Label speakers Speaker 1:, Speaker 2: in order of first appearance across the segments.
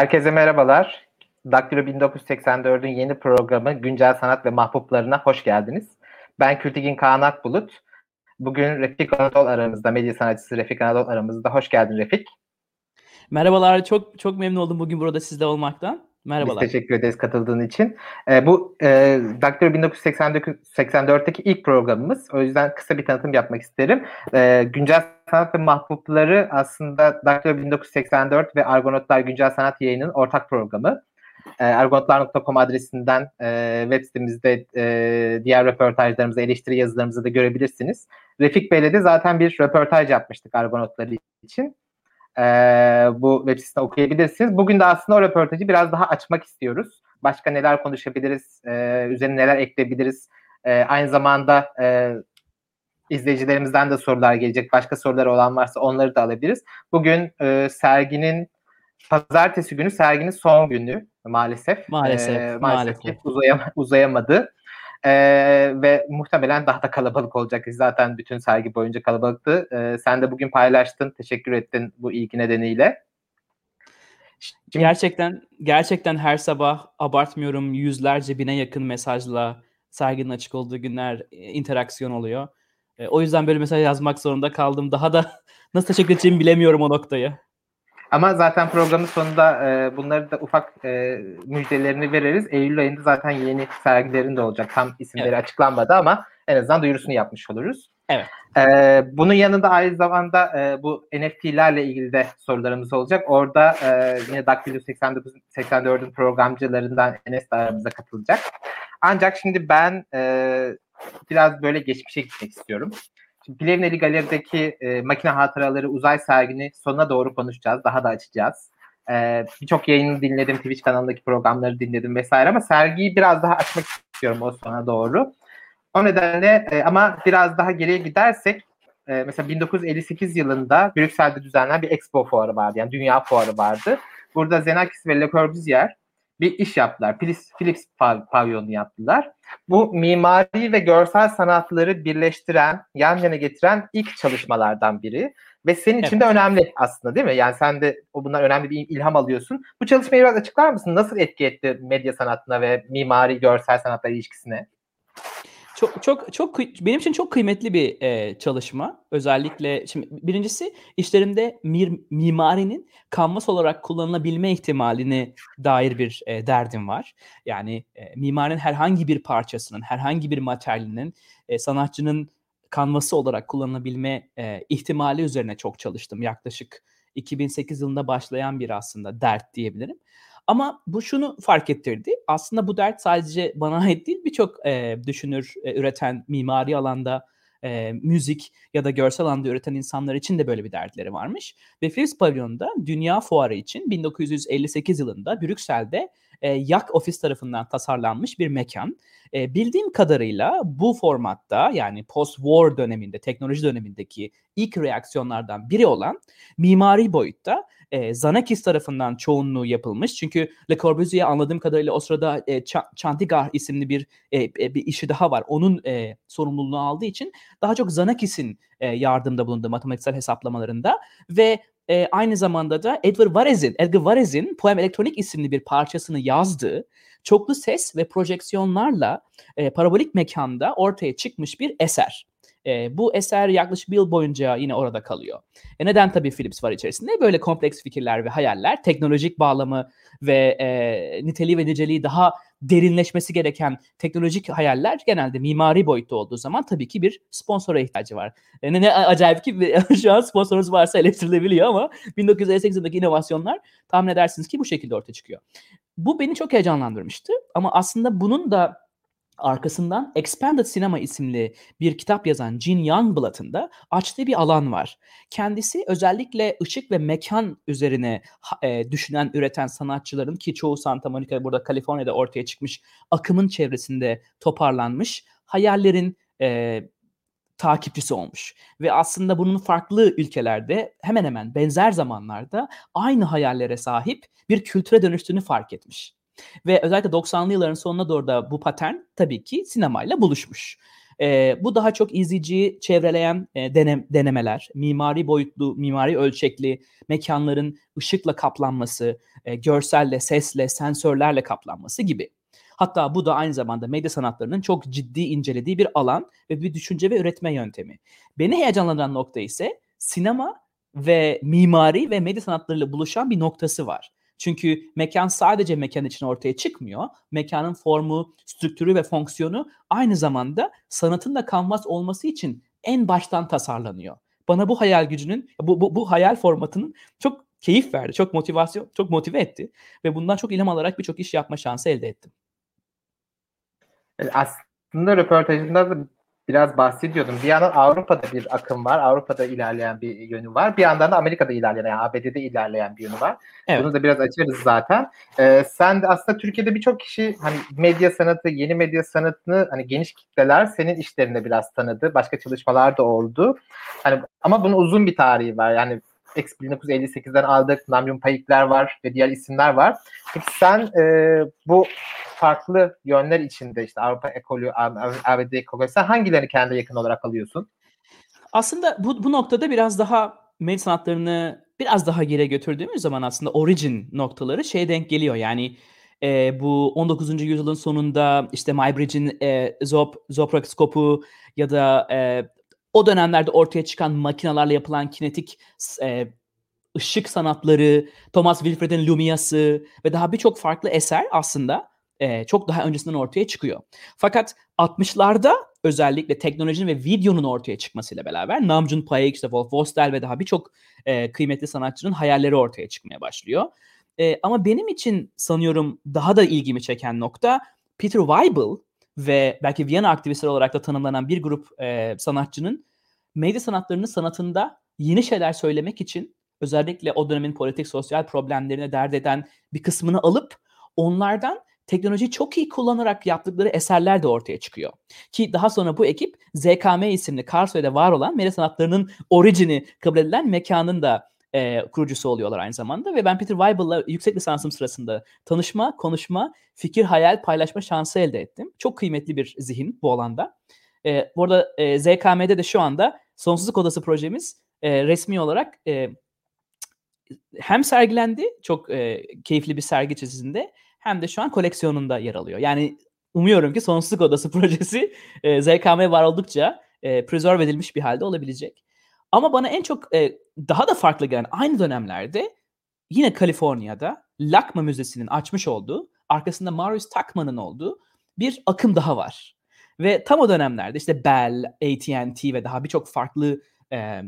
Speaker 1: Herkese merhabalar. Daktilo 1984'ün yeni programı Güncel Sanat ve Mahbuplarına hoş geldiniz. Ben Kültigin Kaan Akbulut. Bugün Refik Anadol aramızda, medya sanatçısı Refik Anadol aramızda. Hoş geldin Refik.
Speaker 2: Merhabalar, çok çok memnun oldum bugün burada sizde olmaktan. Merhabalar.
Speaker 1: Biz teşekkür ederiz katıldığın için. E, bu e, Daktilo 1984'teki ilk programımız. O yüzden kısa bir tanıtım yapmak isterim. E, güncel sanat ve mahbupları aslında Daktilo 1984 ve Argonotlar Güncel Sanat Yayını'nın ortak programı. E, argonotlar.com adresinden e, web sitemizde e, diğer röportajlarımızı, eleştiri yazılarımızı da görebilirsiniz. Refik Bey'le de zaten bir röportaj yapmıştık Argonotları için e, bu web sitesinde okuyabilirsiniz. Bugün de aslında o röportajı biraz daha açmak istiyoruz. Başka neler konuşabiliriz, e, üzerine neler ekleyebiliriz. E, aynı zamanda e, izleyicilerimizden de sorular gelecek. Başka soruları olan varsa onları da alabiliriz. Bugün e, serginin pazartesi günü serginin son günü maalesef.
Speaker 2: Maalesef. E,
Speaker 1: maalesef, maalesef. Uzayam uzayamadı. E, ve muhtemelen daha da kalabalık olacak. Zaten bütün sergi boyunca kalabalıktı. E, sen de bugün paylaştın. Teşekkür ettin bu ilgi nedeniyle.
Speaker 2: Şimdi... Gerçekten gerçekten her sabah abartmıyorum yüzlerce bine yakın mesajla serginin açık olduğu günler e, interaksiyon oluyor. E, o yüzden böyle mesaj yazmak zorunda kaldım. Daha da nasıl teşekkür edeceğimi bilemiyorum o noktayı.
Speaker 1: Ama zaten programın sonunda e, bunları da ufak e, müjdelerini veririz. Eylül ayında zaten yeni sergilerin de olacak. Tam isimleri evet. açıklanmadı ama en azından duyurusunu yapmış oluruz.
Speaker 2: Evet.
Speaker 1: E, bunun yanında aynı zamanda e, bu NFT'lerle ilgili de sorularımız olacak. Orada e, yine Daktilo 89 84'ün programcılarından Enes de aramıza katılacak. Ancak şimdi ben e, biraz böyle geçmişe gitmek istiyorum. Şimdi Plevneli Galeri'deki e, makine hatıraları uzay sergini sonuna doğru konuşacağız. Daha da açacağız. E, Birçok yayını dinledim. Twitch kanalındaki programları dinledim vesaire ama sergiyi biraz daha açmak istiyorum o sona doğru. O nedenle e, ama biraz daha geriye gidersek e, mesela 1958 yılında Brüksel'de düzenlenen bir expo fuarı vardı. Yani dünya fuarı vardı. Burada Xenakis ve Le Corbusier bir iş yaptılar. Philips, Philips pavyonu yaptılar. Bu mimari ve görsel sanatları birleştiren, yan yana getiren ilk çalışmalardan biri. Ve senin için evet. de önemli aslında değil mi? Yani sen de o bundan önemli bir ilham alıyorsun. Bu çalışmayı biraz açıklar mısın? Nasıl etki etti medya sanatına ve mimari görsel sanatlar ilişkisine?
Speaker 2: Çok çok çok benim için çok kıymetli bir e, çalışma. Özellikle şimdi birincisi işlerimde mir, mimarinin kanvas olarak kullanılabilme ihtimalini dair bir e, derdim var. Yani e, mimarinin herhangi bir parçasının, herhangi bir materyalinin e, sanatçının kanvası olarak kullanılabilme e, ihtimali üzerine çok çalıştım. Yaklaşık 2008 yılında başlayan bir aslında dert diyebilirim. Ama bu şunu fark ettirdi. Aslında bu dert sadece bana ait değil. Birçok e, düşünür, e, üreten mimari alanda e, müzik ya da görsel alanda üreten insanlar için de böyle bir dertleri varmış. Ve Philips Pavilion'da Dünya Fuarı için 1958 yılında Brüksel'de e, Yak Ofis tarafından tasarlanmış bir mekan. E, bildiğim kadarıyla bu formatta yani post-war döneminde, teknoloji dönemindeki ilk reaksiyonlardan biri olan mimari boyutta e, Zanakis tarafından çoğunluğu yapılmış. Çünkü Le Corbusier anladığım kadarıyla o sırada e, Chandigarh isimli bir e, e, bir işi daha var. Onun e, sorumluluğunu aldığı için daha çok Zanakis'in e, yardımda bulunduğu matematiksel hesaplamalarında ve e, aynı zamanda da Edward Varez'in, Edgar Varez'in Poem Elektronik isimli bir parçasını yazdığı çoklu ses ve projeksiyonlarla e, parabolik mekanda ortaya çıkmış bir eser. E, bu eser yaklaşık bir yıl boyunca yine orada kalıyor. E neden tabii Philips var içerisinde? Böyle kompleks fikirler ve hayaller, teknolojik bağlamı ve e, niteliği ve niceliği daha derinleşmesi gereken teknolojik hayaller genelde mimari boyutta olduğu zaman tabii ki bir sponsora ihtiyacı var. E, ne, ne acayip ki şu an sponsorunuz varsa eleştirilebiliyor ama 1958 yılındaki inovasyonlar tahmin edersiniz ki bu şekilde ortaya çıkıyor. Bu beni çok heyecanlandırmıştı ama aslında bunun da arkasından Expanded Cinema isimli bir kitap yazan Gene Youngblood'ın da açtığı bir alan var. Kendisi özellikle ışık ve mekan üzerine e, düşünen, üreten sanatçıların ki çoğu Santa Monica burada Kaliforniya'da ortaya çıkmış akımın çevresinde toparlanmış hayallerin e, takipçisi olmuş. Ve aslında bunun farklı ülkelerde hemen hemen benzer zamanlarda aynı hayallere sahip bir kültüre dönüştüğünü fark etmiş. Ve özellikle 90'lı yılların sonuna doğru da bu patern tabii ki sinemayla buluşmuş. E, bu daha çok izleyiciyi çevreleyen e, denem, denemeler, mimari boyutlu, mimari ölçekli mekanların ışıkla kaplanması, e, görselle, sesle, sensörlerle kaplanması gibi. Hatta bu da aynı zamanda medya sanatlarının çok ciddi incelediği bir alan ve bir düşünce ve üretme yöntemi. Beni heyecanlandıran nokta ise sinema ve mimari ve medya sanatlarıyla buluşan bir noktası var. Çünkü mekan sadece mekan için ortaya çıkmıyor. Mekanın formu, strüktürü ve fonksiyonu aynı zamanda sanatın da kanvas olması için en baştan tasarlanıyor. Bana bu hayal gücünün, bu, bu, bu hayal formatının çok keyif verdi, çok motivasyon, çok motive etti ve bundan çok ilham alarak birçok iş yapma şansı elde ettim.
Speaker 1: Aslında röportajında da biraz bahsediyordum. Bir yandan Avrupa'da bir akım var. Avrupa'da ilerleyen bir yönü var. Bir yandan da Amerika'da ilerleyen, yani ABD'de ilerleyen bir yönü var. Evet. Bunu da biraz açarız zaten. Ee, sen de aslında Türkiye'de birçok kişi hani medya sanatı, yeni medya sanatını hani geniş kitleler senin işlerinde biraz tanıdı. Başka çalışmalar da oldu. Hani ama bunun uzun bir tarihi var. Yani X 1958'den aldık. Namjoon Payikler var ve diğer isimler var. Peki sen e, bu farklı yönler içinde işte Avrupa ekolü, ABD ekolü sen hangilerini kendi yakın olarak alıyorsun?
Speaker 2: Aslında bu, bu noktada biraz daha medya sanatlarını biraz daha geri götürdüğümüz zaman aslında origin noktaları şeye denk geliyor. Yani e, bu 19. yüzyılın sonunda işte Muybridge'in e, Zop, Zopraskopu ya da e, o dönemlerde ortaya çıkan makinalarla yapılan kinetik e, ışık sanatları, Thomas Wilfred'in Lumia'sı ve daha birçok farklı eser aslında e, çok daha öncesinden ortaya çıkıyor. Fakat 60'larda özellikle teknolojinin ve videonun ortaya çıkmasıyla beraber Namjoon Paik, işte Wolf Vostel ve daha birçok e, kıymetli sanatçının hayalleri ortaya çıkmaya başlıyor. E, ama benim için sanıyorum daha da ilgimi çeken nokta Peter Weibel ve belki Viyana aktivistleri olarak da tanımlanan bir grup e, sanatçının medya sanatlarının sanatında yeni şeyler söylemek için özellikle o dönemin politik sosyal problemlerine dert eden bir kısmını alıp onlardan teknolojiyi çok iyi kullanarak yaptıkları eserler de ortaya çıkıyor. Ki daha sonra bu ekip ZKM isimli Karsöy'de var olan medya sanatlarının orijini kabul edilen mekanın da e, kurucusu oluyorlar aynı zamanda ve ben Peter Weibel'la yüksek lisansım sırasında tanışma, konuşma, fikir, hayal paylaşma şansı elde ettim. Çok kıymetli bir zihin bu alanda. E, bu arada e, ZKM'de de şu anda Sonsuzluk Odası projemiz e, resmi olarak e, hem sergilendi çok e, keyifli bir sergi çizisinde hem de şu an koleksiyonunda yer alıyor. Yani umuyorum ki Sonsuzluk Odası projesi e, ZKM var oldukça e, preserve edilmiş bir halde olabilecek. Ama bana en çok e, daha da farklı gelen aynı dönemlerde yine Kaliforniya'da Lakma Müzesi'nin açmış olduğu, arkasında Marius Tuckman'ın olduğu bir akım daha var. Ve tam o dönemlerde işte Bell, AT&T ve daha birçok farklı e,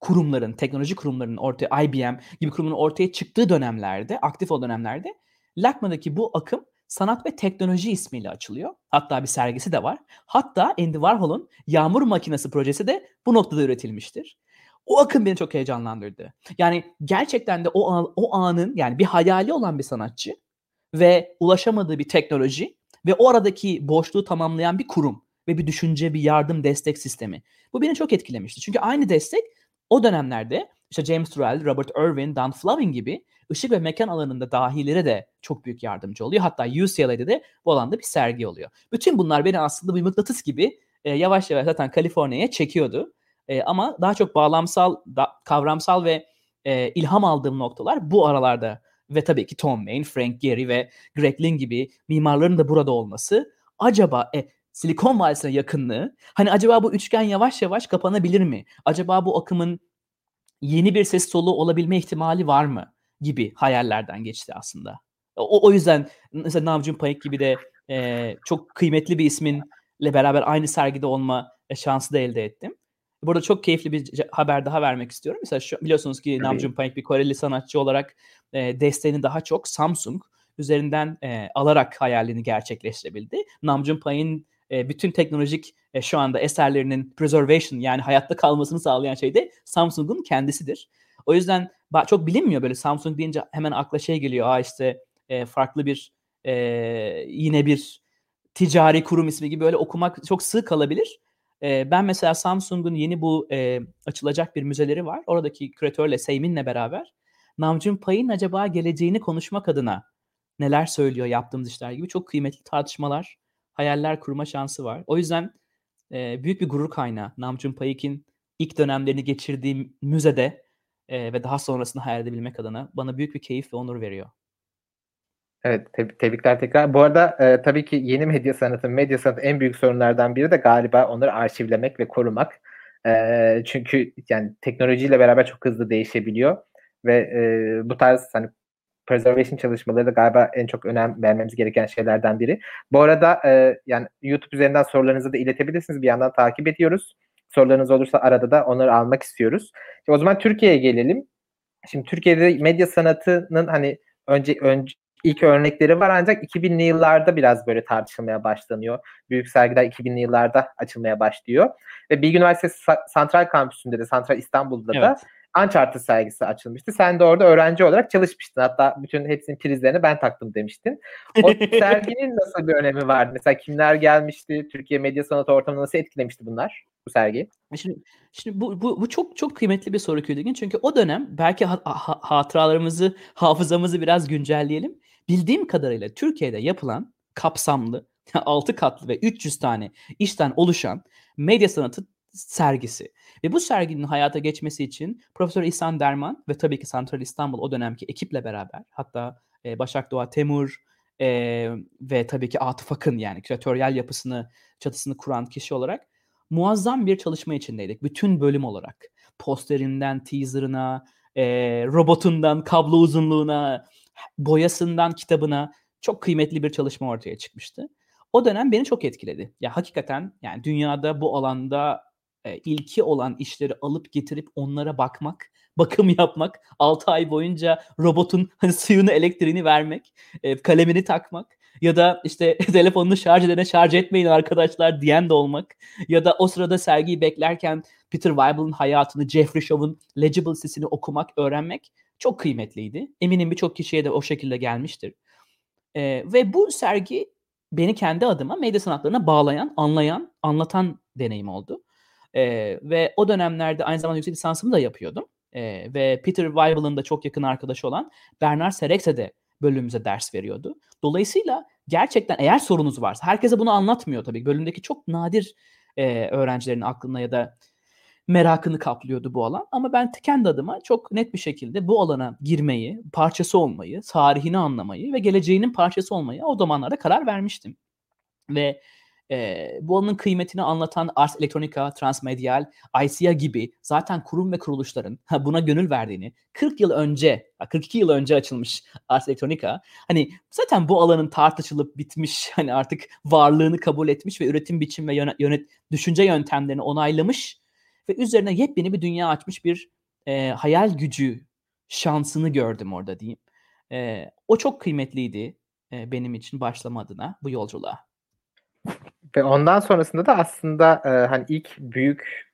Speaker 2: kurumların, teknoloji kurumlarının ortaya, IBM gibi kurumların ortaya çıktığı dönemlerde, aktif o dönemlerde Lakma'daki bu akım sanat ve teknoloji ismiyle açılıyor. Hatta bir sergisi de var. Hatta Andy Warhol'un Yağmur Makinesi projesi de bu noktada üretilmiştir. O akım beni çok heyecanlandırdı. Yani gerçekten de o, o anın yani bir hayali olan bir sanatçı ve ulaşamadığı bir teknoloji ve o aradaki boşluğu tamamlayan bir kurum ve bir düşünce, bir yardım, destek sistemi. Bu beni çok etkilemişti. Çünkü aynı destek o dönemlerde işte James Turrell, Robert Irwin, Dan Flavin gibi ışık ve mekan alanında dahilere de çok büyük yardımcı oluyor. Hatta UCLA'de de bu alanda bir sergi oluyor. Bütün bunlar beni aslında bir mıknatıs gibi e, yavaş yavaş zaten Kaliforniya'ya çekiyordu. E, ama daha çok bağlamsal, da, kavramsal ve e, ilham aldığım noktalar bu aralarda ve tabii ki Tom Main, Frank Gehry ve Greg Lin gibi mimarların da burada olması acaba e, Silikon Vadisi'ne yakınlığı hani acaba bu üçgen yavaş yavaş kapanabilir mi? Acaba bu akımın yeni bir ses solu olabilme ihtimali var mı? Gibi hayallerden geçti aslında. O, o yüzden mesela Navcun Payık gibi de e, çok kıymetli bir isminle beraber aynı sergide olma şansı da elde ettim. Burada çok keyifli bir haber daha vermek istiyorum. Mesela şu, biliyorsunuz ki Namjoon Payik bir Koreli sanatçı olarak e, desteğini daha çok Samsung üzerinden e, alarak hayalini gerçekleştirebildi. Namjoon Payik'in e, bütün teknolojik e, şu anda eserlerinin preservation yani hayatta kalmasını sağlayan şey de Samsung'un kendisidir. O yüzden çok bilinmiyor böyle Samsung deyince hemen akla şey geliyor. Aa işte e, farklı bir e, yine bir ticari kurum ismi gibi böyle okumak çok sığ kalabilir. E, ben mesela Samsung'un yeni bu e, açılacak bir müzeleri var. Oradaki küratörle Seymin'le beraber Namjoon Pay'ın acaba geleceğini konuşmak adına neler söylüyor yaptığımız işler gibi çok kıymetli tartışmalar, hayaller kurma şansı var. O yüzden e, büyük bir gurur kaynağı. Namjoon Paik'in ilk dönemlerini geçirdiğim müzede e, ve daha sonrasını hayal edebilmek adına bana büyük bir keyif ve onur veriyor.
Speaker 1: Evet, teb- tebrikler tekrar. Bu arada e, tabii ki yeni medya sanatı, medya sanatı en büyük sorunlardan biri de galiba onları arşivlemek ve korumak. E, çünkü yani teknolojiyle beraber çok hızlı değişebiliyor ve e, bu tarz hani preservation çalışmaları da galiba en çok önem vermemiz gereken şeylerden biri. Bu arada e, yani YouTube üzerinden sorularınızı da iletebilirsiniz. Bir yandan takip ediyoruz. Sorularınız olursa arada da onları almak istiyoruz. O zaman Türkiye'ye gelelim. Şimdi Türkiye'de medya sanatının hani önce önce ilk örnekleri var ancak 2000'li yıllarda biraz böyle tartışılmaya başlanıyor. Büyük sergiler 2000'li yıllarda açılmaya başlıyor. Ve Bilgi Üniversitesi Santral Kampüsü'nde de, Santral İstanbul'da evet. da Uncharted sergisi açılmıştı. Sen de orada öğrenci olarak çalışmıştın. Hatta bütün hepsinin prizlerini ben taktım demiştin. O serginin nasıl bir önemi vardı? Mesela kimler gelmişti? Türkiye medya sanat ortamını nasıl etkilemişti bunlar? Bu sergi.
Speaker 2: Şimdi, şimdi bu, bu, bu çok çok kıymetli bir soru Küldigin. Çünkü o dönem belki ha, ha, hatıralarımızı, hafızamızı biraz güncelleyelim. Bildiğim kadarıyla Türkiye'de yapılan kapsamlı 6 katlı ve 300 tane işten oluşan medya sanatı sergisi. Ve bu serginin hayata geçmesi için Profesör İhsan Derman ve tabii ki Santral İstanbul o dönemki ekiple beraber hatta e, Başak Doğa Temur e, ve tabii ki Atıf Akın yani küratöryel yapısını çatısını kuran kişi olarak muazzam bir çalışma içindeydik. Bütün bölüm olarak. Posterinden teaserına, e, robotundan kablo uzunluğuna, boyasından kitabına çok kıymetli bir çalışma ortaya çıkmıştı. O dönem beni çok etkiledi. Ya hakikaten yani dünyada bu alanda e, ilki olan işleri alıp getirip onlara bakmak, bakım yapmak, 6 ay boyunca robotun hani suyunu elektriğini vermek, e, kalemini takmak ya da işte telefonunu şarj edene şarj etmeyin arkadaşlar diyen de olmak ya da o sırada sergiyi beklerken Peter Weibel'ın hayatını, Jeffrey Shaw'un Legible sesini okumak, öğrenmek çok kıymetliydi. Eminim birçok kişiye de o şekilde gelmiştir. E, ve bu sergi beni kendi adıma medya sanatlarına bağlayan, anlayan, anlatan deneyim oldu. E, ve o dönemlerde aynı zamanda yüksek lisansımı da yapıyordum. E, ve Peter Weibel'ın da çok yakın arkadaşı olan Bernard Serex'e de bölümümüze ders veriyordu. Dolayısıyla gerçekten eğer sorunuz varsa, herkese bunu anlatmıyor tabii. Bölümdeki çok nadir e, öğrencilerin aklına ya da merakını kaplıyordu bu alan. Ama ben kendi adıma çok net bir şekilde bu alana girmeyi, parçası olmayı, tarihini anlamayı ve geleceğinin parçası olmayı o zamanlarda karar vermiştim. Ve e, bu alanın kıymetini anlatan Ars Electronica, Transmedial, ICA gibi zaten kurum ve kuruluşların buna gönül verdiğini 40 yıl önce, 42 yıl önce açılmış Ars Electronica hani zaten bu alanın tartışılıp bitmiş hani artık varlığını kabul etmiş ve üretim biçim ve yönet, yönet düşünce yöntemlerini onaylamış ve üzerine yepyeni bir dünya açmış bir e, hayal gücü şansını gördüm orada diyeyim. E, o çok kıymetliydi e, benim için başlama adına bu yolculuğa.
Speaker 1: Ve ondan sonrasında da aslında e, hani ilk büyük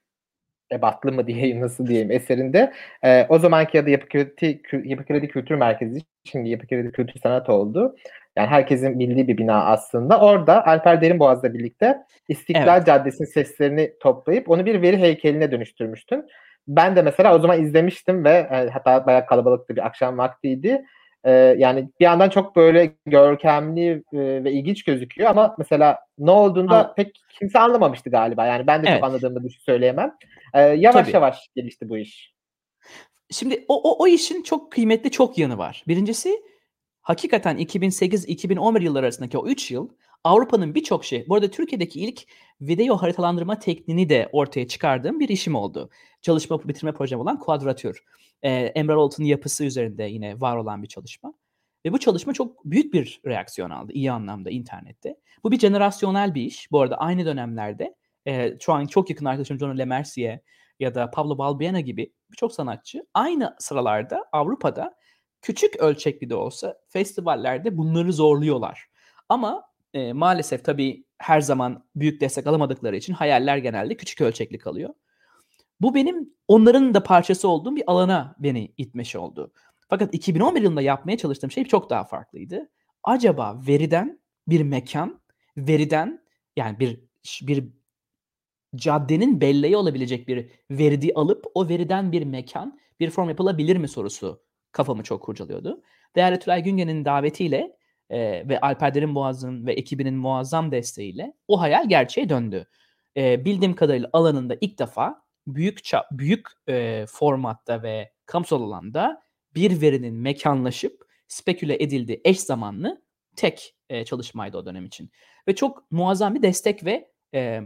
Speaker 1: ebatlı mı diyeyim nasıl diyeyim eserinde e, o zamanki adı Yapı Kredi, Yapı Kredi Kültür Merkezi şimdi Yapı Kredi Kültür Sanat oldu. Yani herkesin bildiği bir bina aslında. Orada Alper Derinboğaz'la birlikte İstiklal evet. Caddesi'nin seslerini toplayıp onu bir veri heykeline dönüştürmüştün. Ben de mesela o zaman izlemiştim ve e, hatta bayağı kalabalıktı bir akşam vaktiydi. E, yani bir yandan çok böyle görkemli e, ve ilginç gözüküyor ama mesela ne olduğunda ama, pek kimse anlamamıştı galiba. Yani ben de evet. çok anladığımı söyleyemem. E, yavaş Tabii. yavaş gelişti bu iş.
Speaker 2: Şimdi o, o, o işin çok kıymetli çok yanı var. Birincisi hakikaten 2008-2011 yılları arasındaki o 3 yıl Avrupa'nın birçok şey, bu arada Türkiye'deki ilk video haritalandırma tekniğini de ortaya çıkardığım bir işim oldu. Çalışma bitirme projem olan Quadratür. Ee, Emre Oltun'un yapısı üzerinde yine var olan bir çalışma. Ve bu çalışma çok büyük bir reaksiyon aldı iyi anlamda internette. Bu bir jenerasyonel bir iş. Bu arada aynı dönemlerde e, şu an çok yakın arkadaşım John Lemercier ya da Pablo Balbuena gibi birçok sanatçı aynı sıralarda Avrupa'da küçük ölçekli de olsa festivallerde bunları zorluyorlar. Ama e, maalesef tabii her zaman büyük destek alamadıkları için hayaller genelde küçük ölçekli kalıyor. Bu benim onların da parçası olduğum bir alana beni itmiş oldu. Fakat 2011 yılında yapmaya çalıştığım şey çok daha farklıydı. Acaba veriden bir mekan, veriden yani bir bir caddenin belleği olabilecek bir veridi alıp o veriden bir mekan, bir form yapılabilir mi sorusu kafamı çok kurcalıyordu. Değerli Tülay Güngen'in davetiyle e, ve Alper Derin Boğaz'ın ve ekibinin muazzam desteğiyle o hayal gerçeğe döndü. e, bildiğim kadarıyla alanında ilk defa büyük ça- büyük e, formatta ve kamusal alanda bir verinin mekanlaşıp speküle edildiği eş zamanlı tek e, çalışmaydı o dönem için. Ve çok muazzam bir destek ve e,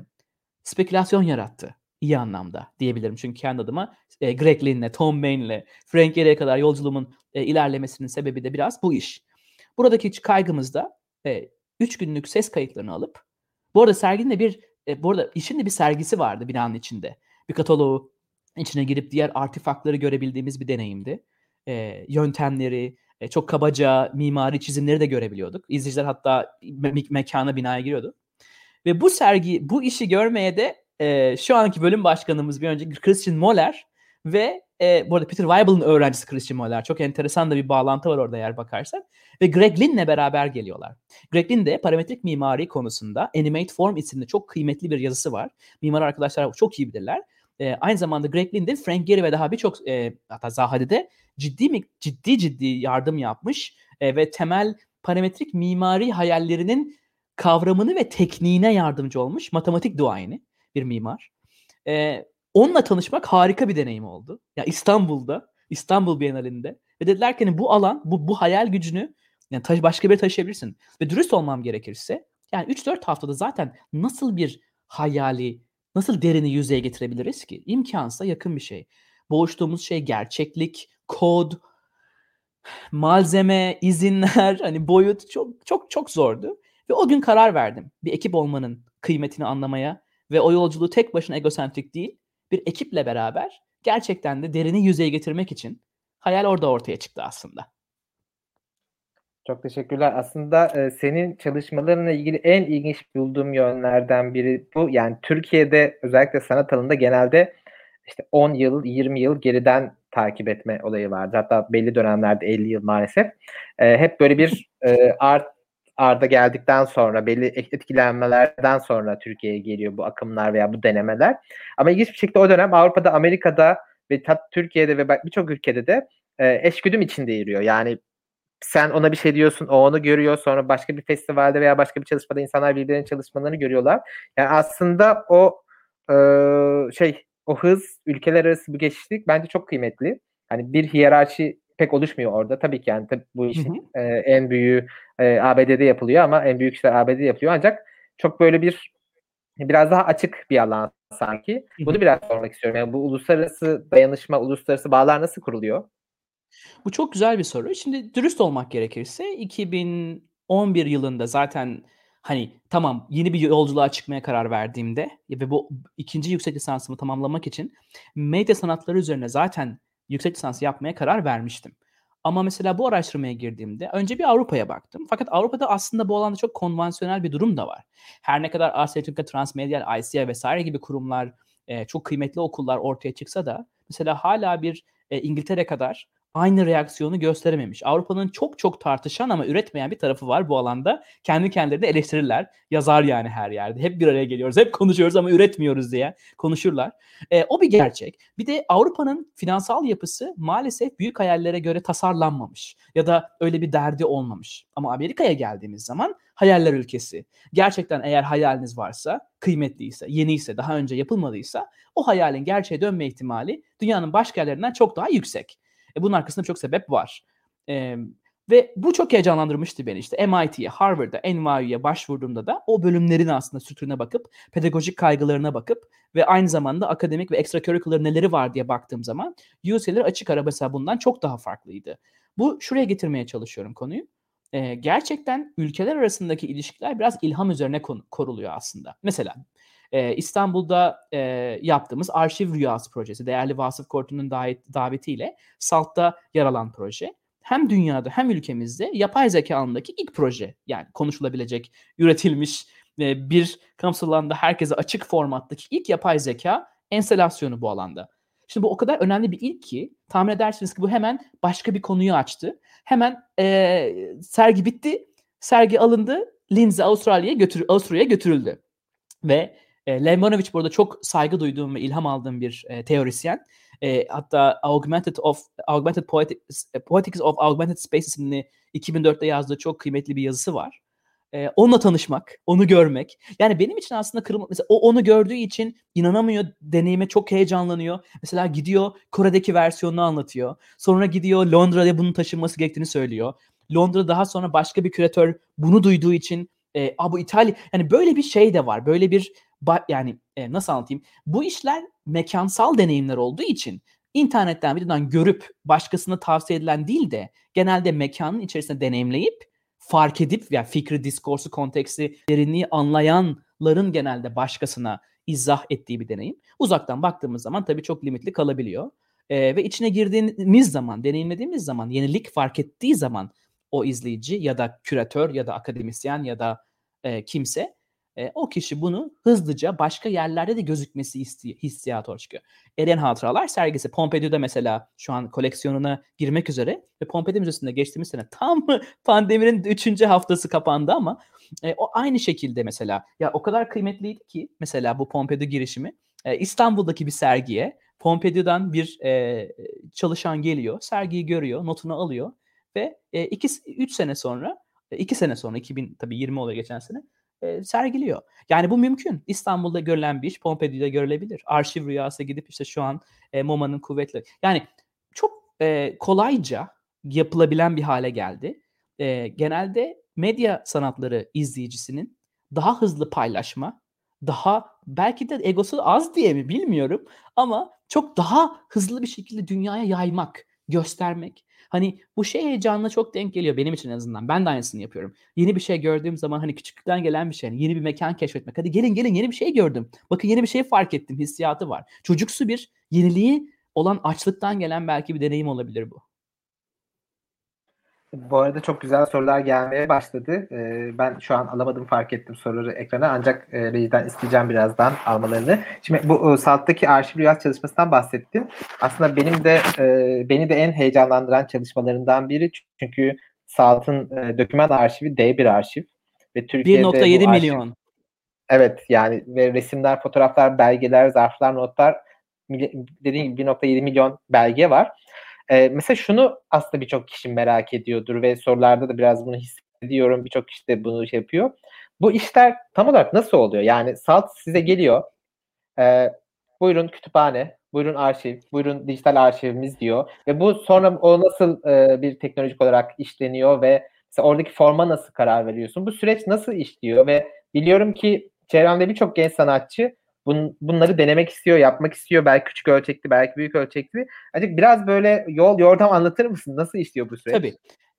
Speaker 2: spekülasyon yarattı iyi anlamda diyebilirim. Çünkü kendi adıma e, Greg Lynn'le, Tom Bain'le, Frank Gehry'e kadar yolculuğumun e, ilerlemesinin sebebi de biraz bu iş. Buradaki kaygımız da 3 e, günlük ses kayıtlarını alıp bu arada serginin de bir e, bu arada işin de bir sergisi vardı binanın içinde. Bir kataloğu içine girip diğer artefaktları görebildiğimiz bir deneyimdi. E, yöntemleri, e, çok kabaca mimari çizimleri de görebiliyorduk. İzleyiciler hatta me- mekana, binaya giriyordu. Ve bu sergi, bu işi görmeye de e, şu anki bölüm başkanımız bir önceki Christian Moller ve e, bu arada Peter Weibel'ın öğrencisi Christian Moller. Çok enteresan da bir bağlantı var orada eğer bakarsan. Ve Greg Lynn'le beraber geliyorlar. Greg Lynn de parametrik mimari konusunda Animate Form isimli çok kıymetli bir yazısı var. Mimar arkadaşlar çok iyi bilirler. E, aynı zamanda Greg Lynn de Frank Gehry ve daha birçok e, hatta Zahade'de ciddi mi ciddi ciddi yardım yapmış e, ve temel parametrik mimari hayallerinin kavramını ve tekniğine yardımcı olmuş matematik duayeni bir mimar. E, onunla tanışmak harika bir deneyim oldu. Ya İstanbul'da, İstanbul Bienalinde ve dediler ki hani bu alan, bu bu hayal gücünü yani taş, başka bir taşıyabilirsin. Ve dürüst olmam gerekirse yani 3-4 haftada zaten nasıl bir hayali, nasıl derini yüzeye getirebiliriz ki? İmkansıza yakın bir şey. Boğuştuğumuz şey gerçeklik, kod, malzeme, izinler, hani boyut çok çok çok zordu. Ve o gün karar verdim. Bir ekip olmanın kıymetini anlamaya ve o yolculuğu tek başına egosentrik değil, bir ekiple beraber gerçekten de derini yüzeye getirmek için hayal orada ortaya çıktı aslında.
Speaker 1: Çok teşekkürler. Aslında e, senin çalışmalarınla ilgili en ilginç bulduğum yönlerden biri bu. Yani Türkiye'de özellikle sanat alanında genelde işte 10 yıl, 20 yıl geriden takip etme olayı vardı. Hatta belli dönemlerde 50 yıl maalesef. E, hep böyle bir e, art arda geldikten sonra belli etkilenmelerden sonra Türkiye'ye geliyor bu akımlar veya bu denemeler. Ama ilginç bir şekilde o dönem Avrupa'da, Amerika'da ve Türkiye'de ve birçok ülkede de e, eşgüdüm içinde yürüyor. Yani sen ona bir şey diyorsun, o onu görüyor. Sonra başka bir festivalde veya başka bir çalışmada insanlar birbirlerinin çalışmalarını görüyorlar. Yani aslında o e, şey, o hız, ülkeler arası bu geçişlik bence çok kıymetli. Hani bir hiyerarşi pek oluşmuyor orada. Tabii ki yani tabii bu işin hı hı. E, en büyüğü e, ABD'de yapılıyor ama en büyük işler ABD'de yapılıyor. Ancak çok böyle bir biraz daha açık bir alan sanki. Bunu biraz sormak istiyorum. Yani bu uluslararası dayanışma, uluslararası bağlar nasıl kuruluyor?
Speaker 2: Bu çok güzel bir soru. Şimdi dürüst olmak gerekirse 2011 yılında zaten hani tamam yeni bir yolculuğa çıkmaya karar verdiğimde ve bu ikinci yüksek lisansımı tamamlamak için medya sanatları üzerine zaten yüksek lisans yapmaya karar vermiştim. Ama mesela bu araştırmaya girdiğimde önce bir Avrupa'ya baktım. Fakat Avrupa'da aslında bu alanda çok konvansiyonel bir durum da var. Her ne kadar Asya Türkiye Transmedyal, ICA vesaire gibi kurumlar e, çok kıymetli okullar ortaya çıksa da mesela hala bir e, İngiltere kadar aynı reaksiyonu gösterememiş. Avrupa'nın çok çok tartışan ama üretmeyen bir tarafı var bu alanda. Kendi kendilerini eleştirirler. Yazar yani her yerde. Hep bir araya geliyoruz. Hep konuşuyoruz ama üretmiyoruz diye konuşurlar. E, o bir gerçek. Bir de Avrupa'nın finansal yapısı maalesef büyük hayallere göre tasarlanmamış. Ya da öyle bir derdi olmamış. Ama Amerika'ya geldiğimiz zaman hayaller ülkesi. Gerçekten eğer hayaliniz varsa, kıymetliyse, yeniyse, daha önce yapılmadıysa o hayalin gerçeğe dönme ihtimali dünyanın başka yerlerinden çok daha yüksek. E, bunun arkasında çok sebep var. E, ve bu çok heyecanlandırmıştı beni. İşte MIT'ye, Harvard'a, NYU'ya başvurduğumda da o bölümlerin aslında sütüne bakıp, pedagojik kaygılarına bakıp ve aynı zamanda akademik ve extracurricular neleri var diye baktığım zaman UCLA açık ara mesela bundan çok daha farklıydı. Bu şuraya getirmeye çalışıyorum konuyu. Ee, gerçekten ülkeler arasındaki ilişkiler biraz ilham üzerine koruluyor aslında. Mesela e, İstanbul'da e, yaptığımız Arşiv Rüyası projesi, değerli Vasıf Kortun'un davetiyle SALT'ta yer alan proje. Hem dünyada hem ülkemizde yapay zeka alanındaki ilk proje. Yani konuşulabilecek, üretilmiş e, bir kamusal alanda herkese açık formattaki ilk yapay zeka enstalasyonu bu alanda. Şimdi bu o kadar önemli bir ilk ki tahmin edersiniz ki bu hemen başka bir konuyu açtı. Hemen e, sergi bitti, sergi alındı, Lindsay Avustralya'ya götür Avusturya'ya götürüldü. Ve e, Leibniz burada çok saygı duyduğum ve ilham aldığım bir e, teorisyen. E, hatta Augmented of Augmented Poetics, Poetics of Augmented Space isimli 2004'te yazdığı çok kıymetli bir yazısı var. e, onunla tanışmak, onu görmek. Yani benim için aslında kırılma mesela o onu gördüğü için inanamıyor, deneyime çok heyecanlanıyor. Mesela gidiyor Kore'deki versiyonunu anlatıyor. Sonra gidiyor Londra'da bunun taşınması gerektiğini söylüyor. Londra daha sonra başka bir küratör bunu duyduğu için e, bu İtalya yani böyle bir şey de var. Böyle bir yani e, nasıl anlatayım? Bu işler mekansal deneyimler olduğu için internetten videodan görüp başkasına tavsiye edilen değil de genelde mekanın içerisinde deneyimleyip fark edip yani fikri, diskorsu, konteksti, derinliği anlayanların genelde başkasına izah ettiği bir deneyim. Uzaktan baktığımız zaman tabii çok limitli kalabiliyor. Ee, ve içine girdiğimiz zaman, deneyimlediğimiz zaman, yenilik fark ettiği zaman o izleyici ya da küratör ya da akademisyen ya da e, kimse e, o kişi bunu hızlıca başka yerlerde de gözükmesi isti- hissiyatı çıkıyor. Eren Hatıralar sergisi Pompidou'da mesela şu an koleksiyonuna girmek üzere ve Pompidou Müzesi'nde geçtiğimiz sene tam pandeminin 3. haftası kapandı ama e, o aynı şekilde mesela ya o kadar kıymetliydi ki mesela bu Pompidou girişimi e, İstanbul'daki bir sergiye Pompidou'dan bir e, çalışan geliyor, sergiyi görüyor, notunu alıyor ve 2 e, 3 sene sonra 2 sene sonra 2000 tabii 20 oluyor geçen sene sergiliyor. Yani bu mümkün. İstanbul'da görülen bir iş Pompidou'da görülebilir. Arşiv rüyası gidip işte şu an e, MoMA'nın kuvvetli. Yani çok e, kolayca yapılabilen bir hale geldi. E, genelde medya sanatları izleyicisinin daha hızlı paylaşma, daha belki de egosu az diye mi bilmiyorum ama çok daha hızlı bir şekilde dünyaya yaymak, göstermek Hani bu şey heyecanına çok denk geliyor benim için en azından. Ben de aynısını yapıyorum. Yeni bir şey gördüğüm zaman hani küçüklükten gelen bir şey. Hani yeni bir mekan keşfetmek. Hadi gelin gelin yeni bir şey gördüm. Bakın yeni bir şey fark ettim hissiyatı var. Çocuksu bir yeniliği olan açlıktan gelen belki bir deneyim olabilir bu.
Speaker 1: Bu arada çok güzel sorular gelmeye başladı. Ee, ben şu an alamadım fark ettim soruları ekrana ancak e, rejiden isteyeceğim birazdan almalarını. Şimdi bu e, Salt'taki arşiv rüyas çalışmasından bahsettin. Aslında benim de e, beni de en heyecanlandıran çalışmalarından biri çünkü Salt'ın e, doküman arşivi D bir arşiv ve
Speaker 2: Türkiye'de 1.7 milyon.
Speaker 1: Evet yani ve resimler, fotoğraflar, belgeler, zarflar, notlar dediğim gibi 1.7 milyon belge var. Ee, mesela şunu aslında birçok kişi merak ediyordur ve sorularda da biraz bunu hissediyorum. Birçok kişi de bunu şey yapıyor. Bu işler tam olarak nasıl oluyor? Yani SALT size geliyor. E, buyurun kütüphane, buyurun arşiv, buyurun dijital arşivimiz diyor. Ve bu sonra o nasıl e, bir teknolojik olarak işleniyor ve mesela oradaki forma nasıl karar veriyorsun? Bu süreç nasıl işliyor ve biliyorum ki çevremde birçok genç sanatçı bun, bunları denemek istiyor, yapmak istiyor. Belki küçük ölçekli, belki büyük ölçekli. Ancak biraz böyle yol, yordam anlatır mısın? Nasıl işliyor bu süreç?
Speaker 2: Tabii.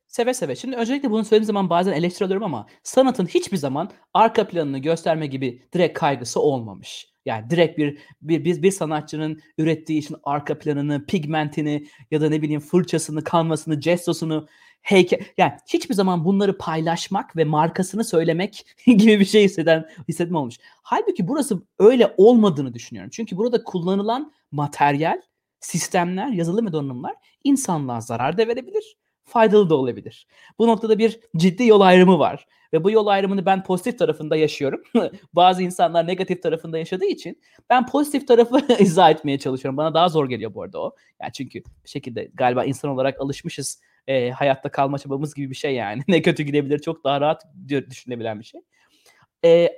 Speaker 2: Seve seve. Şimdi öncelikle bunu söylediğim zaman bazen eleştiriyorum ama sanatın hiçbir zaman arka planını gösterme gibi direkt kaygısı olmamış. Yani direkt bir bir bir, bir sanatçının ürettiği işin arka planını, pigmentini ya da ne bileyim fırçasını, kanvasını, gestosunu heykel yani hiçbir zaman bunları paylaşmak ve markasını söylemek gibi bir şey hisseden hissetme olmuş. Halbuki burası öyle olmadığını düşünüyorum. Çünkü burada kullanılan materyal, sistemler, yazılım ve donanımlar insanlığa zarar da verebilir, faydalı da olabilir. Bu noktada bir ciddi yol ayrımı var. Ve bu yol ayrımını ben pozitif tarafında yaşıyorum. Bazı insanlar negatif tarafında yaşadığı için ben pozitif tarafı izah etmeye çalışıyorum. Bana daha zor geliyor bu arada o. Yani çünkü bir şekilde galiba insan olarak alışmışız e, hayatta kalma çabamız gibi bir şey yani. ne kötü gidebilir çok daha rahat düşünebilen bir şey. E,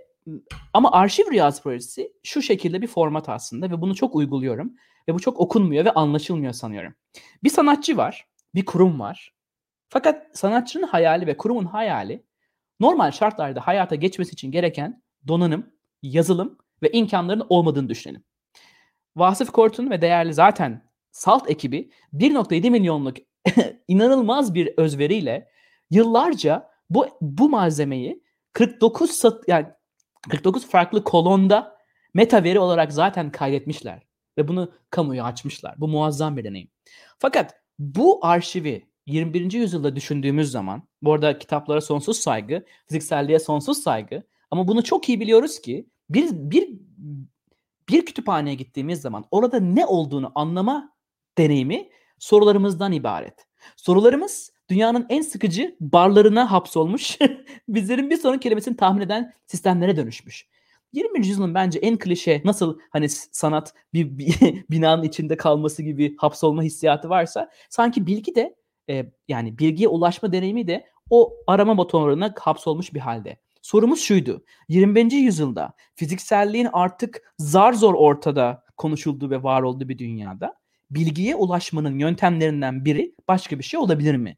Speaker 2: ama arşiv rüyası projesi şu şekilde bir format aslında ve bunu çok uyguluyorum. Ve bu çok okunmuyor ve anlaşılmıyor sanıyorum. Bir sanatçı var, bir kurum var. Fakat sanatçının hayali ve kurumun hayali normal şartlarda hayata geçmesi için gereken donanım, yazılım ve imkanların olmadığını düşünelim. Vasıf Kort'un ve değerli zaten Salt ekibi 1.7 milyonluk inanılmaz bir özveriyle yıllarca bu bu malzemeyi 49 sat, yani 49 farklı kolonda meta veri olarak zaten kaydetmişler ve bunu kamuya açmışlar. Bu muazzam bir deneyim. Fakat bu arşivi 21. yüzyılda düşündüğümüz zaman, bu arada kitaplara sonsuz saygı, fizikselliğe sonsuz saygı ama bunu çok iyi biliyoruz ki bir bir bir kütüphaneye gittiğimiz zaman orada ne olduğunu anlama deneyimi sorularımızdan ibaret. Sorularımız dünyanın en sıkıcı barlarına hapsolmuş, bizlerin bir sonraki kelimesini tahmin eden sistemlere dönüşmüş. 20. yüzyılın bence en klişe nasıl hani sanat bir, bir binanın içinde kalması gibi hapsolma hissiyatı varsa sanki bilgi de e, yani bilgiye ulaşma deneyimi de o arama motorlarına hapsolmuş bir halde. Sorumuz şuydu. 21. yüzyılda fizikselliğin artık zar zor ortada konuşulduğu ve var olduğu bir dünyada bilgiye ulaşmanın yöntemlerinden biri başka bir şey olabilir mi?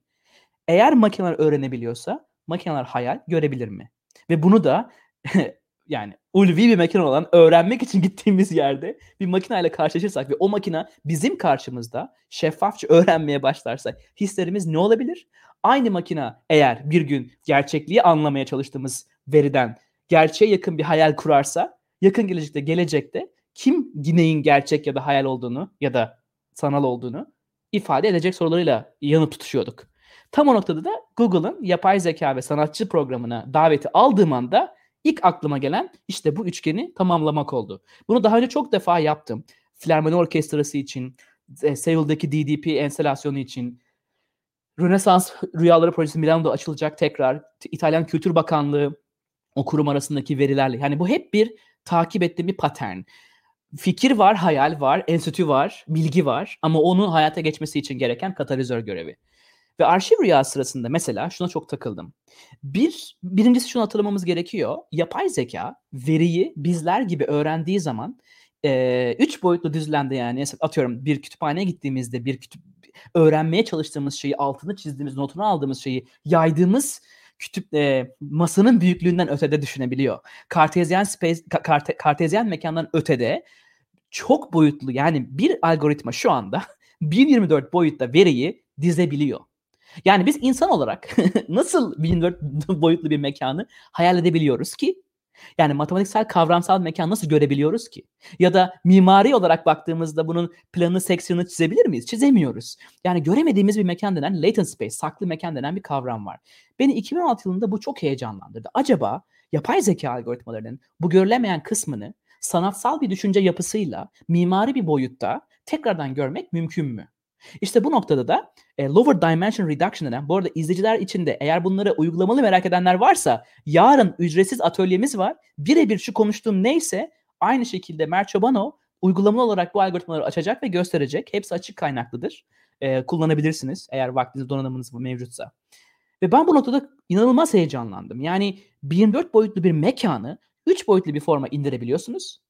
Speaker 2: Eğer makineler öğrenebiliyorsa makineler hayal görebilir mi? Ve bunu da yani ulvi bir makine olan öğrenmek için gittiğimiz yerde bir makineyle karşılaşırsak ve o makine bizim karşımızda şeffafça öğrenmeye başlarsa hislerimiz ne olabilir? Aynı makine eğer bir gün gerçekliği anlamaya çalıştığımız veriden gerçeğe yakın bir hayal kurarsa yakın gelecekte gelecekte kim neyin gerçek ya da hayal olduğunu ya da sanal olduğunu ifade edecek sorularıyla yanıp tutuşuyorduk. Tam o noktada da Google'ın yapay zeka ve sanatçı programına daveti aldığım anda ilk aklıma gelen işte bu üçgeni tamamlamak oldu. Bunu daha önce çok defa yaptım. Filarmoni Orkestrası için, e, Seul'daki DDP enstalasyonu için, Rönesans Rüyaları Projesi Milano'da açılacak tekrar, İtalyan Kültür Bakanlığı o kurum arasındaki verilerle. Yani bu hep bir takip ettiğim bir patern. Fikir var, hayal var, enstitü var, bilgi var ama onun hayata geçmesi için gereken katalizör görevi. Ve arşiv rüya sırasında mesela şuna çok takıldım. Bir, birincisi şunu hatırlamamız gerekiyor. Yapay zeka veriyi bizler gibi öğrendiği zaman e, üç boyutlu düzlemde yani atıyorum bir kütüphaneye gittiğimizde bir kütüp öğrenmeye çalıştığımız şeyi altını çizdiğimiz notunu aldığımız şeyi yaydığımız kütüp e, masanın büyüklüğünden ötede düşünebiliyor. Kartezyen space karte, kartezyen mekandan ötede çok boyutlu yani bir algoritma şu anda 1024 boyutta veriyi dizebiliyor. Yani biz insan olarak nasıl 1024 boyutlu bir mekanı hayal edebiliyoruz ki? Yani matematiksel kavramsal mekan nasıl görebiliyoruz ki? Ya da mimari olarak baktığımızda bunun planı, seksiyonu çizebilir miyiz? Çizemiyoruz. Yani göremediğimiz bir mekan denen latent space, saklı mekan denen bir kavram var. Beni 2016 yılında bu çok heyecanlandırdı. Acaba yapay zeka algoritmalarının bu görülemeyen kısmını sanatsal bir düşünce yapısıyla mimari bir boyutta tekrardan görmek mümkün mü? İşte bu noktada da e, Lower Dimension Reduction denen, bu arada izleyiciler için de eğer bunları uygulamalı merak edenler varsa yarın ücretsiz atölyemiz var. Birebir şu konuştuğum neyse aynı şekilde Mert Çobanov uygulamalı olarak bu algoritmaları açacak ve gösterecek. Hepsi açık kaynaklıdır. E, kullanabilirsiniz eğer vaktiniz donanımınız mevcutsa. Ve ben bu noktada inanılmaz heyecanlandım. Yani 24 boyutlu bir mekanı 3 boyutlu bir forma indirebiliyorsunuz.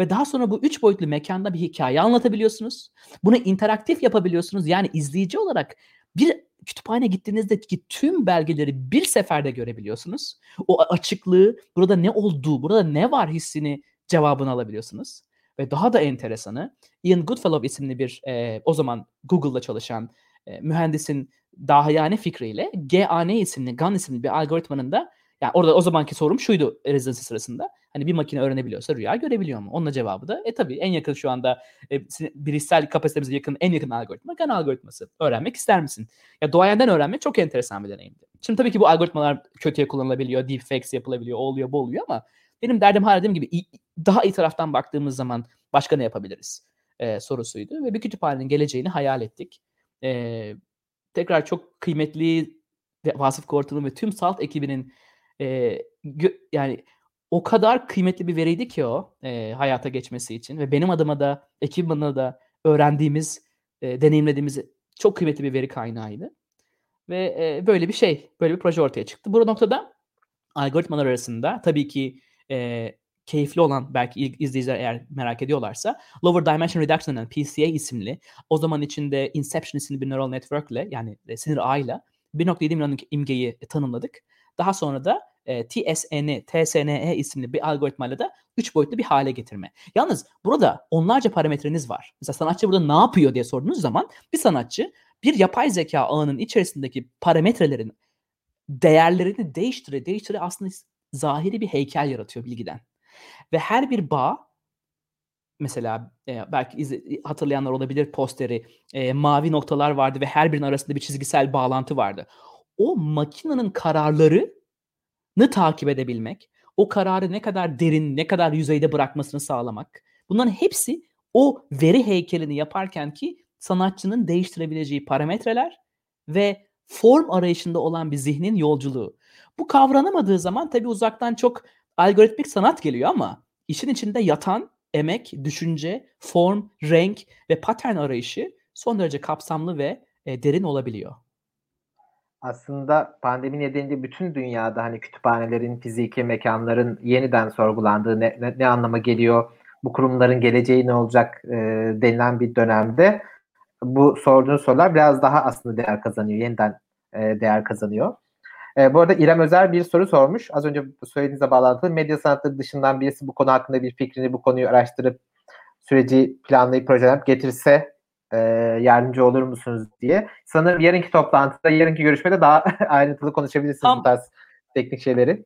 Speaker 2: Ve daha sonra bu üç boyutlu mekanda bir hikaye anlatabiliyorsunuz. Bunu interaktif yapabiliyorsunuz. Yani izleyici olarak bir kütüphane gittiğinizdeki tüm belgeleri bir seferde görebiliyorsunuz. O açıklığı, burada ne olduğu, burada ne var hissini cevabını alabiliyorsunuz. Ve daha da enteresanı Ian Goodfellow isimli bir e, o zaman Google'da çalışan e, mühendisin dahiyane fikriyle GAN isimli, GAN isimli bir algoritmanın da yani orada o zamanki sorum şuydu residency sırasında. Hani bir makine öğrenebiliyorsa rüya görebiliyor mu? Onun cevabı da e tabii en yakın şu anda e, bilişsel kapasitemize yakın en yakın algoritma GAN algoritması. Öğrenmek ister misin? Ya doğayenden öğrenmek çok enteresan bir deneyimdi. Şimdi tabii ki bu algoritmalar kötüye kullanılabiliyor, deepfakes yapılabiliyor, oluyor, bu oluyor ama benim derdim hala dediğim gibi daha iyi taraftan baktığımız zaman başka ne yapabiliriz e, sorusuydu ve bir kütüphanenin geleceğini hayal ettik. E, tekrar çok kıymetli Vasıf Kortun'un ve tüm SALT ekibinin e, yani o kadar kıymetli bir veriydi ki o e, hayata geçmesi için ve benim adıma da ekibim adına da öğrendiğimiz, e, deneyimlediğimiz çok kıymetli bir veri kaynağıydı. Ve e, böyle bir şey, böyle bir proje ortaya çıktı. Bu noktada algoritmalar arasında tabii ki e, keyifli olan belki izleyiciler eğer merak ediyorlarsa Lower Dimension Reduction denen PCA isimli o zaman içinde Inception isimli bir neural network ile yani e, sinir ağıyla 1.7 milyon imgeyi tanımladık. Daha sonra da e, TSN, TSNE isimli bir algoritmayla da 3 boyutlu bir hale getirme. Yalnız burada onlarca parametreniz var. Mesela sanatçı burada ne yapıyor diye sorduğunuz zaman bir sanatçı bir yapay zeka ağının içerisindeki parametrelerin değerlerini değiştire değiştire aslında zahiri bir heykel yaratıyor bilgiden. Ve her bir bağ mesela e, belki izle, hatırlayanlar olabilir posteri e, mavi noktalar vardı ve her birinin arasında bir çizgisel bağlantı vardı. O makinenin kararları takip edebilmek, o kararı ne kadar derin, ne kadar yüzeyde bırakmasını sağlamak. Bunların hepsi o veri heykelini yaparken ki sanatçının değiştirebileceği parametreler ve form arayışında olan bir zihnin yolculuğu. Bu kavranamadığı zaman tabii uzaktan çok algoritmik sanat geliyor ama işin içinde yatan emek, düşünce, form, renk ve patern arayışı son derece kapsamlı ve e, derin olabiliyor.
Speaker 1: Aslında pandemi nedeniyle bütün dünyada hani kütüphanelerin, fiziki mekanların yeniden sorgulandığı ne, ne, ne anlama geliyor, bu kurumların geleceği ne olacak e, denilen bir dönemde bu sorduğun sorular biraz daha aslında değer kazanıyor, yeniden e, değer kazanıyor. E, bu arada İrem Özer bir soru sormuş. Az önce söylediğinize bağlantılı. Medya sanatları dışından birisi bu konu hakkında bir fikrini, bu konuyu araştırıp süreci planlayıp projelenip getirse e, yardımcı olur musunuz diye. Sanırım yarınki toplantıda, yarınki görüşmede daha ayrıntılı konuşabilirsiniz Tam, bu tarz teknik şeyleri.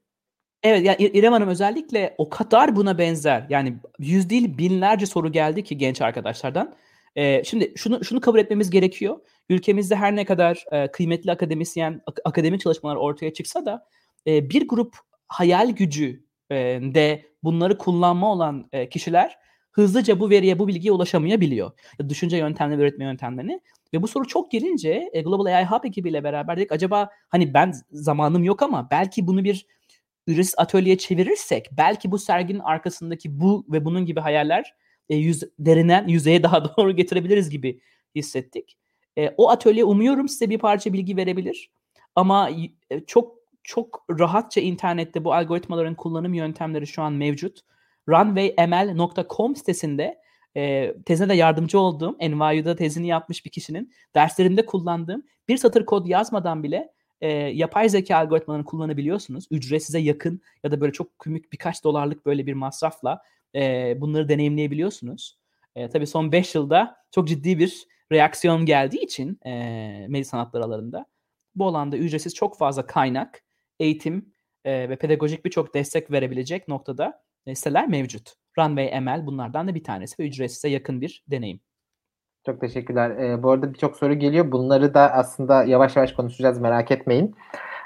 Speaker 2: Evet yani İrem Hanım özellikle o kadar buna benzer yani yüz değil binlerce soru geldi ki genç arkadaşlardan. Ee, şimdi şunu şunu kabul etmemiz gerekiyor. Ülkemizde her ne kadar e, kıymetli akademisyen ak- akademik çalışmalar ortaya çıksa da e, bir grup hayal gücü e, de bunları kullanma olan e, kişiler hızlıca bu veriye, bu bilgiye ulaşamayabiliyor. Düşünce yöntemleri, öğretme yöntemlerini. Ve bu soru çok gelince e, Global AI Hub ekibiyle beraber dedik acaba hani ben zamanım yok ama belki bunu bir üretsiz atölyeye çevirirsek belki bu serginin arkasındaki bu ve bunun gibi hayaller e, yüz, derinen yüzeye daha doğru getirebiliriz gibi hissettik. E, o atölye umuyorum size bir parça bilgi verebilir. Ama e, çok çok rahatça internette bu algoritmaların kullanım yöntemleri şu an mevcut runwayml.com sitesinde e, tezine de yardımcı olduğum, NYU'da tezini yapmış bir kişinin derslerinde kullandığım bir satır kod yazmadan bile e, yapay zeka algoritmalarını kullanabiliyorsunuz. Ücretsize yakın ya da böyle çok kümük birkaç dolarlık böyle bir masrafla e, bunları deneyimleyebiliyorsunuz. E, tabii son 5 yılda çok ciddi bir reaksiyon geldiği için e, medya sanatları alanında bu alanda ücretsiz çok fazla kaynak, eğitim e, ve pedagojik birçok destek verebilecek noktada siteler mevcut. Runway ML bunlardan da bir tanesi ve ücretsize yakın bir deneyim.
Speaker 1: Çok teşekkürler. Ee, bu arada birçok soru geliyor. Bunları da aslında yavaş yavaş konuşacağız merak etmeyin.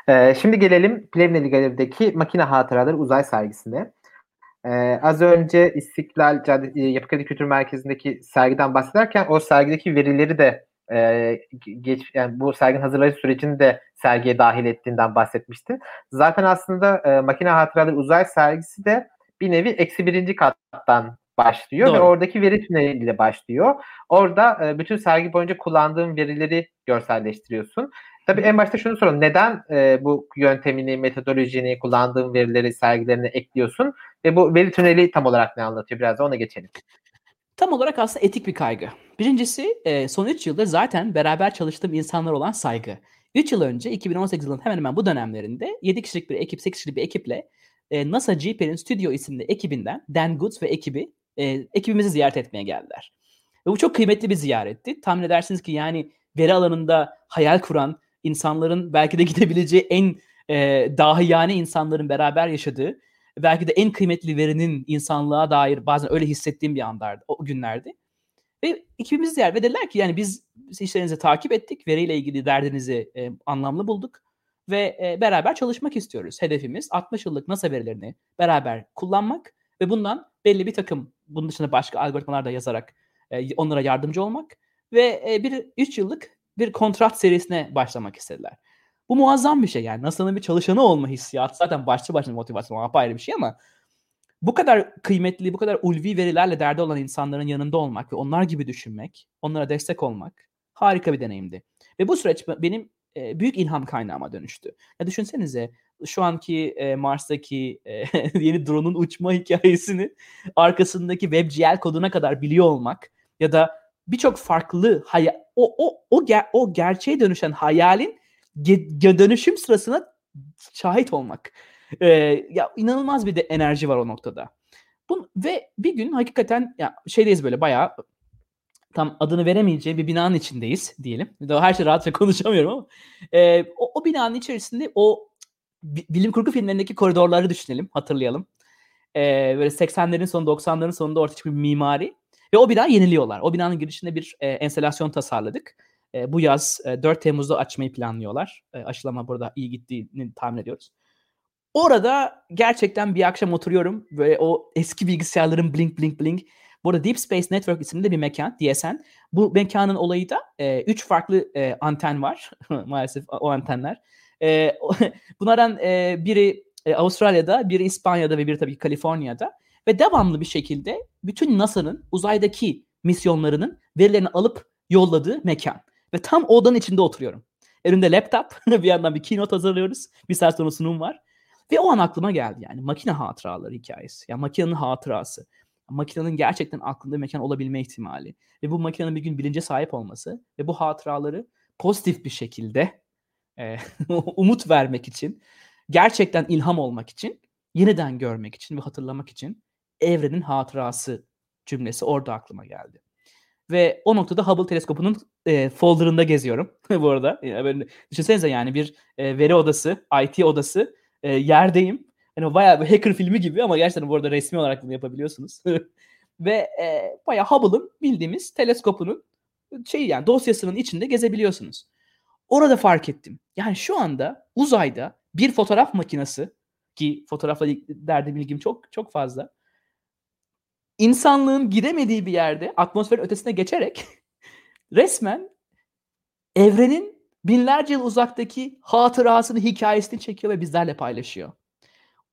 Speaker 1: Ee, şimdi gelelim Plevneli Galeri'deki Makine Hatıraları Uzay sergisine. Ee, az önce İstiklal Caddesi, Yapı Kültür Merkezi'ndeki sergiden bahsederken o sergideki verileri de e, geç yani bu serginin hazırlayış sürecini de sergiye dahil ettiğinden bahsetmişti. Zaten aslında e, Makine Hatıraları Uzay sergisi de bir nevi eksi birinci kattan başlıyor Doğru. ve oradaki veri tüneliyle başlıyor. Orada e, bütün sergi boyunca kullandığın verileri görselleştiriyorsun. Tabii en başta şunu soralım. Neden e, bu yöntemini, metodolojini, kullandığın verileri sergilerine ekliyorsun? Ve bu veri tüneli tam olarak ne anlatıyor? Biraz da ona geçelim.
Speaker 2: Tam olarak aslında etik bir kaygı. Birincisi e, son 3 yıldır zaten beraber çalıştığım insanlar olan saygı. 3 yıl önce 2018 yılının hemen hemen bu dönemlerinde 7 kişilik bir ekip, 8 kişilik bir ekiple e, NASA GP'nin Studio isimli ekibinden Dan Goods ve ekibi e, ekibimizi ziyaret etmeye geldiler. Ve bu çok kıymetli bir ziyaretti. Tahmin edersiniz ki yani veri alanında hayal kuran insanların belki de gidebileceği en e, dahiyane insanların beraber yaşadığı belki de en kıymetli verinin insanlığa dair bazen öyle hissettiğim bir anlardı o günlerdi. Ve ekibimiz ziyaret ve dediler ki yani biz işlerinizi takip ettik. Veriyle ilgili derdinizi e, anlamlı bulduk ve e, beraber çalışmak istiyoruz. Hedefimiz 60 yıllık NASA verilerini beraber kullanmak ve bundan belli bir takım bunun dışında başka algoritmalar da yazarak e, onlara yardımcı olmak ve e, bir 3 yıllık bir kontrat serisine başlamak istediler. Bu muazzam bir şey yani. NASA'nın bir çalışanı olma hissiyatı zaten başlı başına motivasyon apayrı bir şey ama bu kadar kıymetli, bu kadar ulvi verilerle derdi olan insanların yanında olmak ve onlar gibi düşünmek, onlara destek olmak harika bir deneyimdi. Ve bu süreç benim büyük ilham kaynağıma dönüştü. Ya düşünsenize şu anki e, Mars'taki e, yeni drone'un uçma hikayesini arkasındaki WebGL koduna kadar biliyor olmak ya da birçok farklı hayal o o o ger- o gerçeğe dönüşen hayalin ge- dönüşüm sırasına şahit olmak. E, ya inanılmaz bir de enerji var o noktada. Bu, ve bir gün hakikaten ya şeydeyiz böyle bayağı tam adını veremeyeceği bir binanın içindeyiz diyelim. Her şey rahatça konuşamıyorum ama e, o, o binanın içerisinde o bilim kurgu filmlerindeki koridorları düşünelim, hatırlayalım. E, böyle 80'lerin sonu 90'ların sonunda ortaya çıkmış bir mimari ve o bina yeniliyorlar. O binanın girişinde bir e, enstelasyon tasarladık. E, bu yaz e, 4 Temmuz'da açmayı planlıyorlar. E, aşılama burada iyi gittiğini tahmin ediyoruz. Orada gerçekten bir akşam oturuyorum ve o eski bilgisayarların blink blink blink bu arada Deep Space Network isimli bir mekan DSN. Bu mekanın olayı da e, üç farklı e, anten var maalesef o antenler. E, bunlardan e, biri e, Avustralya'da, biri İspanya'da ve biri tabii Kaliforniya'da. Ve devamlı bir şekilde bütün NASA'nın uzaydaki misyonlarının verilerini alıp yolladığı mekan. Ve tam odanın içinde oturuyorum. Önümde laptop. bir yandan bir keynote hazırlıyoruz. Bir saat sonra sunum var. Ve o an aklıma geldi yani makine hatıraları hikayesi. Yani makinenin hatırası. Makinenin gerçekten aklında mekan olabilme ihtimali. Ve bu makinenin bir gün bilince sahip olması. Ve bu hatıraları pozitif bir şekilde e, umut vermek için, gerçekten ilham olmak için, yeniden görmek için ve hatırlamak için evrenin hatırası cümlesi orada aklıma geldi. Ve o noktada Hubble teleskopunun e, folderında geziyorum bu arada. Yani böyle, düşünsenize yani bir e, veri odası, IT odası e, yerdeyim. Yani bayağı bir hacker filmi gibi ama gerçekten bu arada resmi olarak bunu yapabiliyorsunuz. Ve e, bayağı Hubble'ın bildiğimiz teleskopunun şey yani dosyasının içinde gezebiliyorsunuz. Orada fark ettim. Yani şu anda uzayda bir fotoğraf makinesi ki fotoğrafla derdi bilgim çok çok fazla. İnsanlığın gidemediği bir yerde atmosferin ötesine geçerek resmen evrenin binlerce yıl uzaktaki hatırasını, hikayesini çekiyor ve bizlerle paylaşıyor.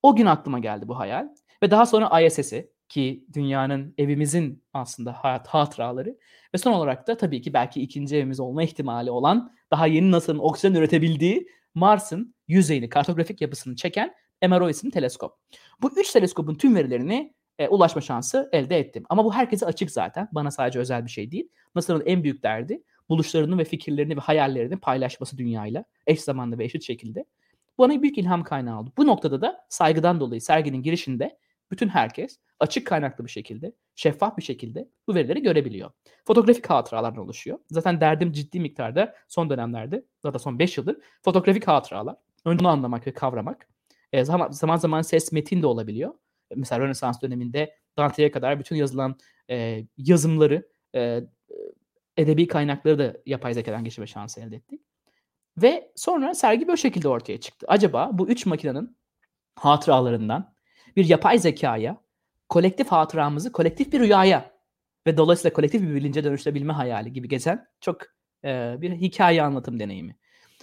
Speaker 2: O gün aklıma geldi bu hayal. Ve daha sonra ISS'i ki dünyanın evimizin aslında hayat hatıraları ve son olarak da tabii ki belki ikinci evimiz olma ihtimali olan daha yeni NASA'nın oksijen üretebildiği Mars'ın yüzeyini, kartografik yapısını çeken MRO isimli teleskop. Bu üç teleskopun tüm verilerini e, ulaşma şansı elde ettim. Ama bu herkese açık zaten. Bana sadece özel bir şey değil. NASA'nın en büyük derdi buluşlarını ve fikirlerini ve hayallerini paylaşması dünyayla eş zamanlı ve eşit şekilde. Bana büyük ilham kaynağı oldu. Bu noktada da saygıdan dolayı serginin girişinde bütün herkes açık kaynaklı bir şekilde, şeffaf bir şekilde bu verileri görebiliyor. Fotoğrafik hatıralardan oluşuyor. Zaten derdim ciddi miktarda son dönemlerde, zaten son 5 yıldır fotoğrafik hatıralar. Önce bunu anlamak ve kavramak. E, zaman, zaman zaman ses metin de olabiliyor. Mesela Rönesans döneminde Dante'ye kadar bütün yazılan e, yazımları, e, edebi kaynakları da yapay zekadan geçirme şansı elde ettik. Ve sonra sergi böyle şekilde ortaya çıktı. Acaba bu üç makinenin hatıralarından bir yapay zekaya, kolektif hatıramızı kolektif bir rüyaya ve dolayısıyla kolektif bir bilince dönüştürebilme hayali gibi gezen çok e, bir hikaye anlatım deneyimi.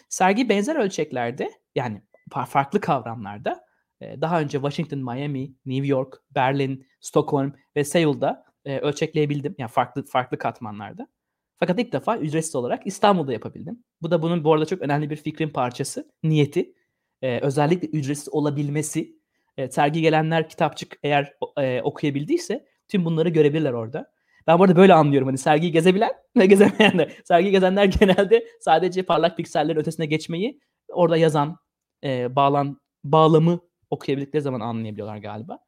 Speaker 2: Sergi benzer ölçeklerde yani farklı kavramlarda e, daha önce Washington, Miami, New York, Berlin, Stockholm ve Seul'da e, ölçekleyebildim. Yani farklı farklı katmanlarda. Fakat ilk defa ücretsiz olarak İstanbul'da yapabildim. Bu da bunun bu arada çok önemli bir fikrin parçası, niyeti. Ee, özellikle ücretsiz olabilmesi. E, sergi gelenler kitapçık eğer e, okuyabildiyse tüm bunları görebilirler orada. Ben bu arada böyle anlıyorum hani sergiyi gezebilen ve gezemeyenler. Sergi gezenler genelde sadece parlak piksellerin ötesine geçmeyi orada yazan, e, bağlan, bağlamı okuyabildikleri zaman anlayabiliyorlar galiba.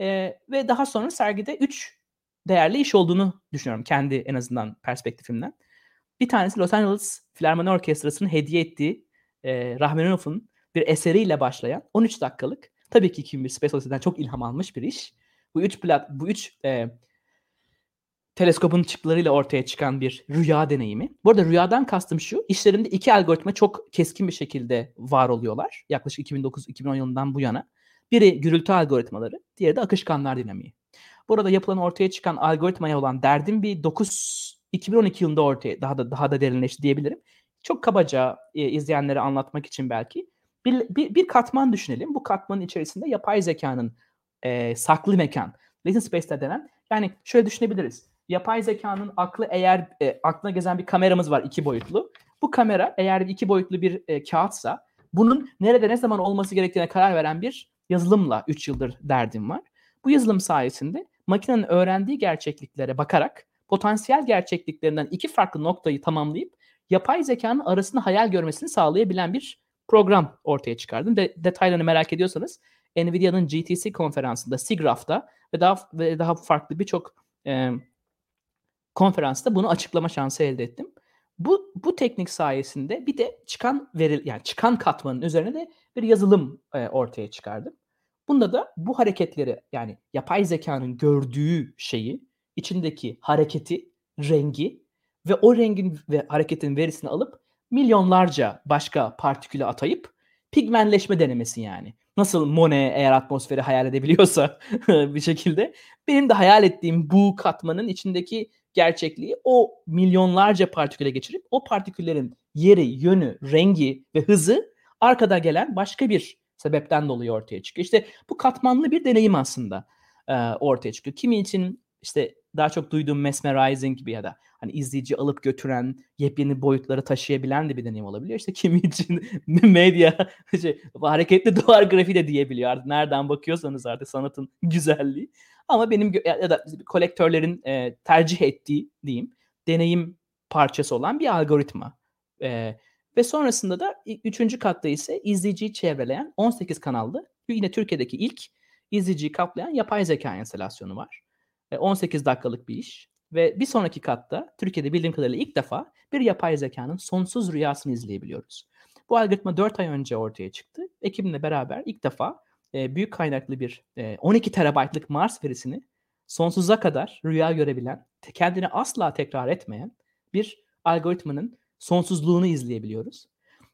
Speaker 2: E, ve daha sonra sergide 3 değerli iş olduğunu düşünüyorum kendi en azından perspektifimden. Bir tanesi Los Angeles Filarmoni Orkestrası'nın hediye ettiği e, Rahmaninov'un bir eseriyle başlayan 13 dakikalık tabii ki 2001 Space Odyssey'den çok ilham almış bir iş. Bu üç plat bu üç e, teleskopun çıktılarıyla ortaya çıkan bir rüya deneyimi. Bu arada rüyadan kastım şu. İşlerinde iki algoritma çok keskin bir şekilde var oluyorlar. Yaklaşık 2009-2010 yılından bu yana. Biri gürültü algoritmaları, diğeri de akışkanlar dinamiği. Burada yapılan ortaya çıkan algoritmaya olan derdim bir 9 2012 yılında ortaya daha da daha da derinleşti diyebilirim. Çok kabaca e, izleyenlere anlatmak için belki bir, bir, bir katman düşünelim. Bu katmanın içerisinde yapay zekanın e, saklı mekan, latent space'ler denen yani şöyle düşünebiliriz. Yapay zekanın aklı eğer e, aklına gezen bir kameramız var iki boyutlu. Bu kamera eğer iki boyutlu bir e, kağıtsa bunun nerede ne zaman olması gerektiğine karar veren bir yazılımla 3 yıldır derdim var. Bu yazılım sayesinde makinenin öğrendiği gerçekliklere bakarak potansiyel gerçekliklerinden iki farklı noktayı tamamlayıp yapay zekanın arasında hayal görmesini sağlayabilen bir program ortaya çıkardım. De, detaylarını merak ediyorsanız Nvidia'nın GTC konferansında, SIGGRAPH'ta ve daha ve daha farklı birçok e, konferansta bunu açıklama şansı elde ettim. Bu bu teknik sayesinde bir de çıkan veri yani çıkan katmanın üzerine de bir yazılım e, ortaya çıkardım. Bunda da bu hareketleri yani yapay zekanın gördüğü şeyi, içindeki hareketi, rengi ve o rengin ve hareketin verisini alıp milyonlarca başka partiküle atayıp pigmentleşme denemesi yani. Nasıl Monet eğer atmosferi hayal edebiliyorsa bir şekilde benim de hayal ettiğim bu katmanın içindeki gerçekliği o milyonlarca partiküle geçirip o partiküllerin yeri, yönü, rengi ve hızı arkada gelen başka bir sebepten dolayı ortaya çıkıyor. İşte bu katmanlı bir deneyim aslında e, ortaya çıkıyor. Kimi için işte daha çok duyduğum mesmerizing gibi ya da hani izleyici alıp götüren, yepyeni boyutları taşıyabilen de bir deneyim olabiliyor. İşte kimi için medya şey, hareketli duvar grafiği de diyebiliyor. Artık nereden bakıyorsanız artık sanatın güzelliği. Ama benim ya da kolektörlerin e, tercih ettiği diyeyim deneyim parçası olan bir algoritma. E, ve sonrasında da üçüncü katta ise izleyiciyi çevreleyen 18 kanallı yine Türkiye'deki ilk izleyiciyi kaplayan yapay zeka enstalasyonu var. 18 dakikalık bir iş. Ve bir sonraki katta Türkiye'de bildiğim kadarıyla ilk defa bir yapay zekanın sonsuz rüyasını izleyebiliyoruz. Bu algoritma 4 ay önce ortaya çıktı. Ekibimle beraber ilk defa e, büyük kaynaklı bir e, 12 terabaytlık Mars verisini sonsuza kadar rüya görebilen, kendini asla tekrar etmeyen bir algoritmanın sonsuzluğunu izleyebiliyoruz.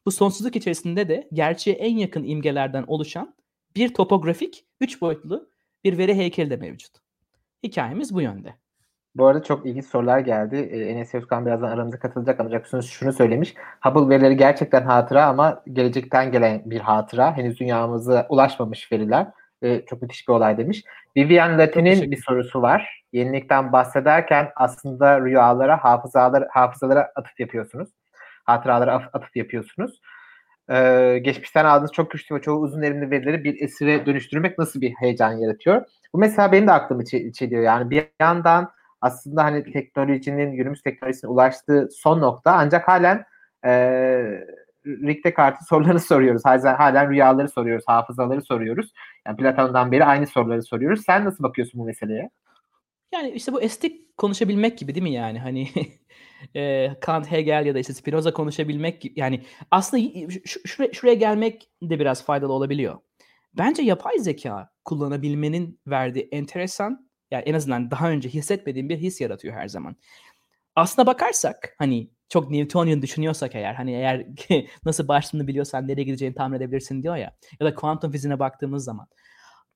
Speaker 2: Bu sonsuzluk içerisinde de gerçeğe en yakın imgelerden oluşan bir topografik, üç boyutlu bir veri heykeli de mevcut. Hikayemiz bu yönde.
Speaker 1: Bu arada çok ilginç sorular geldi. Ee, Enes Özkan birazdan aramıza katılacak ancak şunu, şunu söylemiş. Hubble verileri gerçekten hatıra ama gelecekten gelen bir hatıra. Henüz dünyamıza ulaşmamış veriler. Ee, çok müthiş bir olay demiş. Vivian Latin'in bir sorusu var. Yenilikten bahsederken aslında rüyalara, hafızalara, hafızalara atıf yapıyorsunuz. Hatıralara atıf yapıyorsunuz. Ee, geçmişten aldığınız çok güçlü ve çoğu uzun erimli verileri bir esire dönüştürmek nasıl bir heyecan yaratıyor? Bu mesela benim de aklımı çeliyor. Yani bir yandan aslında hani teknolojinin, günümüz teknolojisine ulaştığı son nokta ancak halen e, Rick Descartes'in sorularını soruyoruz. Halen, halen rüyaları soruyoruz, hafızaları soruyoruz. Yani Platon'dan beri aynı soruları soruyoruz. Sen nasıl bakıyorsun bu meseleye?
Speaker 2: Yani işte bu estetik konuşabilmek gibi değil mi yani? Hani e, Kant, Hegel ya da işte Spinoza konuşabilmek gibi. Yani aslında şuraya, şuraya gelmek de biraz faydalı olabiliyor. Bence yapay zeka kullanabilmenin verdiği enteresan yani en azından daha önce hissetmediğim bir his yaratıyor her zaman. Aslına bakarsak hani çok Newtonian düşünüyorsak eğer hani eğer nasıl başladığını biliyorsan nereye gideceğini tahmin edebilirsin diyor ya ya da kuantum fiziğine baktığımız zaman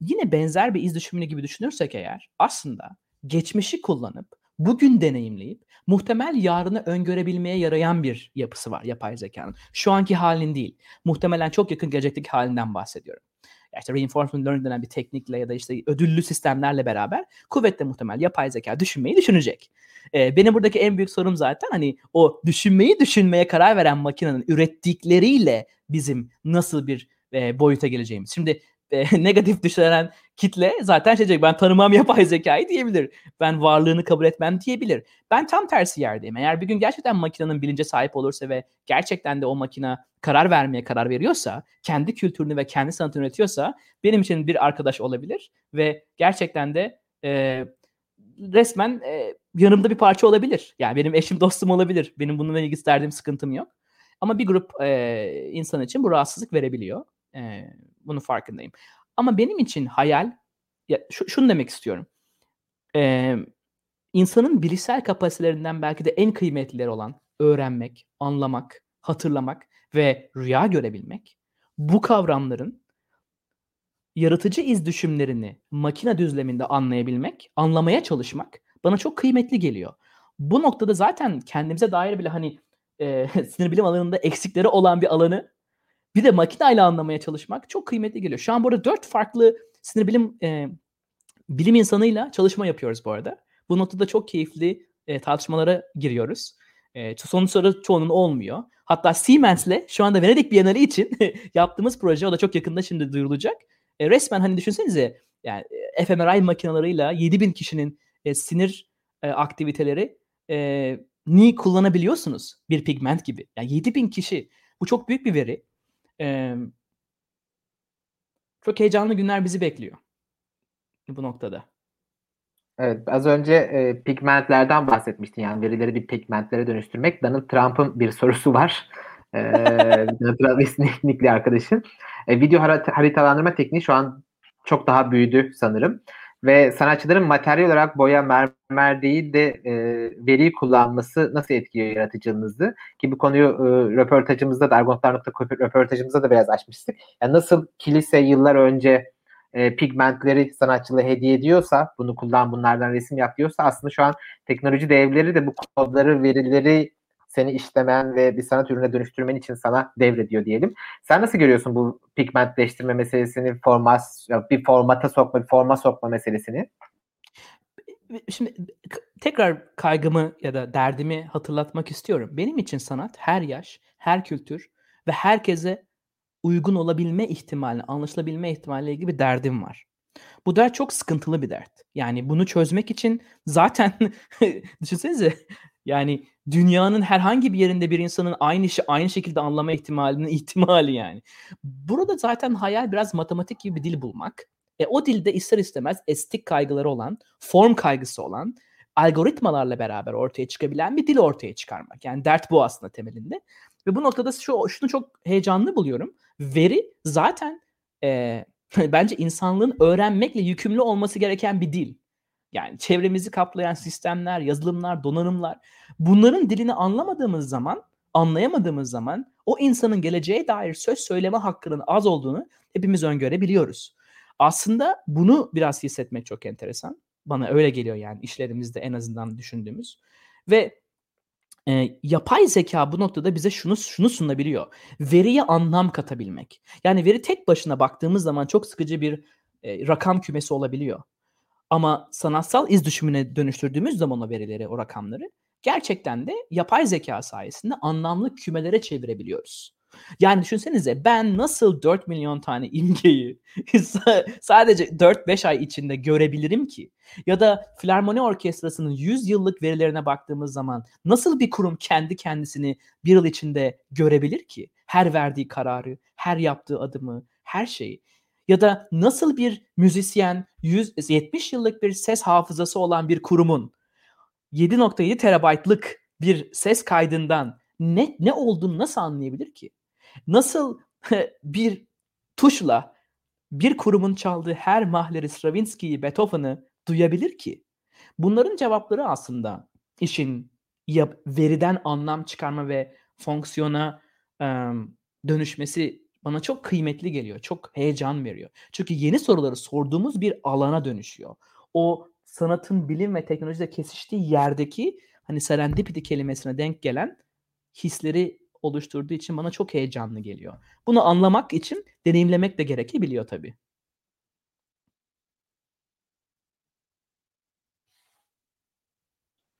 Speaker 2: yine benzer bir iz düşümünü gibi düşünürsek eğer aslında geçmişi kullanıp bugün deneyimleyip muhtemel yarını öngörebilmeye yarayan bir yapısı var yapay zekanın. Şu anki halin değil. Muhtemelen çok yakın gelecekteki halinden bahsediyorum işte reinforcement learning denen bir teknikle ya da işte ödüllü sistemlerle beraber kuvvetle muhtemel yapay zeka düşünmeyi düşünecek. Ee, benim buradaki en büyük sorum zaten hani o düşünmeyi düşünmeye karar veren makinenin ürettikleriyle bizim nasıl bir e, boyuta geleceğimiz. Şimdi e, negatif düşünen kitle zaten şey diyecek ben tanımam yapay zekayı diyebilir. Ben varlığını kabul etmem diyebilir. Ben tam tersi yerdeyim. Eğer bir gün gerçekten makinenin bilince sahip olursa ve gerçekten de o makine karar vermeye karar veriyorsa, kendi kültürünü ve kendi sanatını üretiyorsa benim için bir arkadaş olabilir ve gerçekten de e, resmen e, yanımda bir parça olabilir. Yani benim eşim dostum olabilir. Benim bununla ilgili isterdiğim sıkıntım yok. Ama bir grup e, insan için bu rahatsızlık verebiliyor. E, bunun farkındayım. Ama benim için hayal, ya şu, şunu demek istiyorum. E, insanın bilişsel kapasitelerinden belki de en kıymetlileri olan öğrenmek, anlamak, hatırlamak ve rüya görebilmek bu kavramların yaratıcı iz düşümlerini makine düzleminde anlayabilmek, anlamaya çalışmak bana çok kıymetli geliyor. Bu noktada zaten kendimize dair bile hani e, sinir bilim alanında eksikleri olan bir alanı bir de makineyle anlamaya çalışmak çok kıymetli geliyor. Şu an burada dört farklı sinir bilim e, bilim insanıyla çalışma yapıyoruz bu arada. Bu noktada çok keyifli e, tartışmalara giriyoruz. E, sonuçları çoğunun olmuyor. Hatta Siemens'le şu anda Venedik Bienali için yaptığımız proje o da çok yakında şimdi duyurulacak. E, resmen hani düşünsenize yani e, fMRI makinalarıyla 7000 kişinin e, sinir e, aktiviteleri e, ni kullanabiliyorsunuz bir pigment gibi. Yani 7000 kişi. Bu çok büyük bir veri. E, çok heyecanlı günler bizi bekliyor bu noktada.
Speaker 1: Evet, az önce e, pigmentlerden bahsetmiştin yani verileri bir pigmentlere dönüştürmek. Donald Trump'ın bir sorusu var. E, Donald Trump esneklikli arkadaşın. E, video haritalandırma tekniği şu an çok daha büyüdü sanırım. Ve sanatçıların materyal olarak boya, mermer değil de e, veriyi kullanması nasıl etkiliyor yaratıcılığınızı? Ki bu konuyu e, röportajımızda da Argontlar.com röportajımızda da biraz açmıştık. Yani nasıl kilise yıllar önce e, pigmentleri sanatçılığa hediye ediyorsa, bunu kullan bunlardan resim yap diyorsa aslında şu an teknoloji devleri de bu kodları, verileri seni işlemen ve bir sanat ürüne dönüştürmen için sana devrediyor diyelim. Sen nasıl görüyorsun bu pigmentleştirme meselesini, format, bir formata sokma, bir forma sokma meselesini?
Speaker 2: şimdi tekrar kaygımı ya da derdimi hatırlatmak istiyorum. Benim için sanat her yaş, her kültür ve herkese uygun olabilme ihtimali, anlaşılabilme ihtimaliyle ilgili bir derdim var. Bu dert çok sıkıntılı bir dert. Yani bunu çözmek için zaten düşünsenize yani dünyanın herhangi bir yerinde bir insanın aynı işi aynı şekilde anlama ihtimalinin ihtimali yani. Burada zaten hayal biraz matematik gibi bir dil bulmak. E, o dilde ister istemez estetik kaygıları olan, form kaygısı olan, algoritmalarla beraber ortaya çıkabilen bir dil ortaya çıkarmak. Yani dert bu aslında temelinde. Ve bu noktada şu şunu çok heyecanlı buluyorum. Veri zaten e, bence insanlığın öğrenmekle yükümlü olması gereken bir dil. Yani çevremizi kaplayan sistemler, yazılımlar, donanımlar bunların dilini anlamadığımız zaman, anlayamadığımız zaman o insanın geleceğe dair söz söyleme hakkının az olduğunu hepimiz öngörebiliyoruz. Aslında bunu biraz hissetmek çok enteresan. Bana öyle geliyor yani işlerimizde en azından düşündüğümüz. Ve e, yapay zeka bu noktada bize şunu şunu sunabiliyor. Veriye anlam katabilmek. Yani veri tek başına baktığımız zaman çok sıkıcı bir e, rakam kümesi olabiliyor. Ama sanatsal iz düşümüne dönüştürdüğümüz zaman o verileri, o rakamları gerçekten de yapay zeka sayesinde anlamlı kümelere çevirebiliyoruz. Yani düşünsenize ben nasıl 4 milyon tane imgeyi sadece 4-5 ay içinde görebilirim ki? Ya da Filarmoni Orkestrası'nın 100 yıllık verilerine baktığımız zaman nasıl bir kurum kendi kendisini bir yıl içinde görebilir ki? Her verdiği kararı, her yaptığı adımı, her şeyi. Ya da nasıl bir müzisyen 170 yıllık bir ses hafızası olan bir kurumun 7.7 terabaytlık bir ses kaydından ne ne olduğunu nasıl anlayabilir ki? Nasıl bir tuşla bir kurumun çaldığı her mahleri Stravinsky'yi, Beethoven'ı duyabilir ki? Bunların cevapları aslında işin yap, veriden anlam çıkarma ve fonksiyona e, dönüşmesi bana çok kıymetli geliyor. Çok heyecan veriyor. Çünkü yeni soruları sorduğumuz bir alana dönüşüyor. O sanatın bilim ve teknolojide kesiştiği yerdeki hani serendipity kelimesine denk gelen hisleri oluşturduğu için bana çok heyecanlı geliyor. Bunu anlamak için deneyimlemek de gerekebiliyor tabii.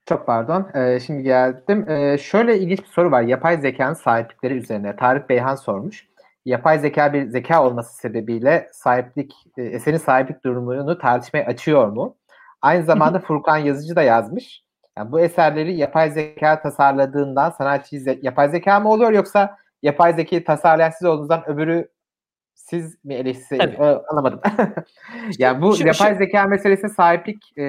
Speaker 1: Çok pardon. Ee, şimdi geldim. Ee, şöyle ilginç bir soru var. Yapay zekanın sahiplikleri üzerine. Tarık Beyhan sormuş. Yapay zeka bir zeka olması sebebiyle sahiplik, e, eserin sahiplik durumunu tartışmaya açıyor mu? Aynı zamanda Furkan Yazıcı da yazmış. Yani bu eserleri yapay zeka tasarladığından sanatçı ze- yapay zeka mı oluyor yoksa yapay zekayı tasarlayan siz olduğunuzdan öbürü siz mi eleştiri anlamadım. yani bu şu, yapay şu, zeka meselesi sahiplik e,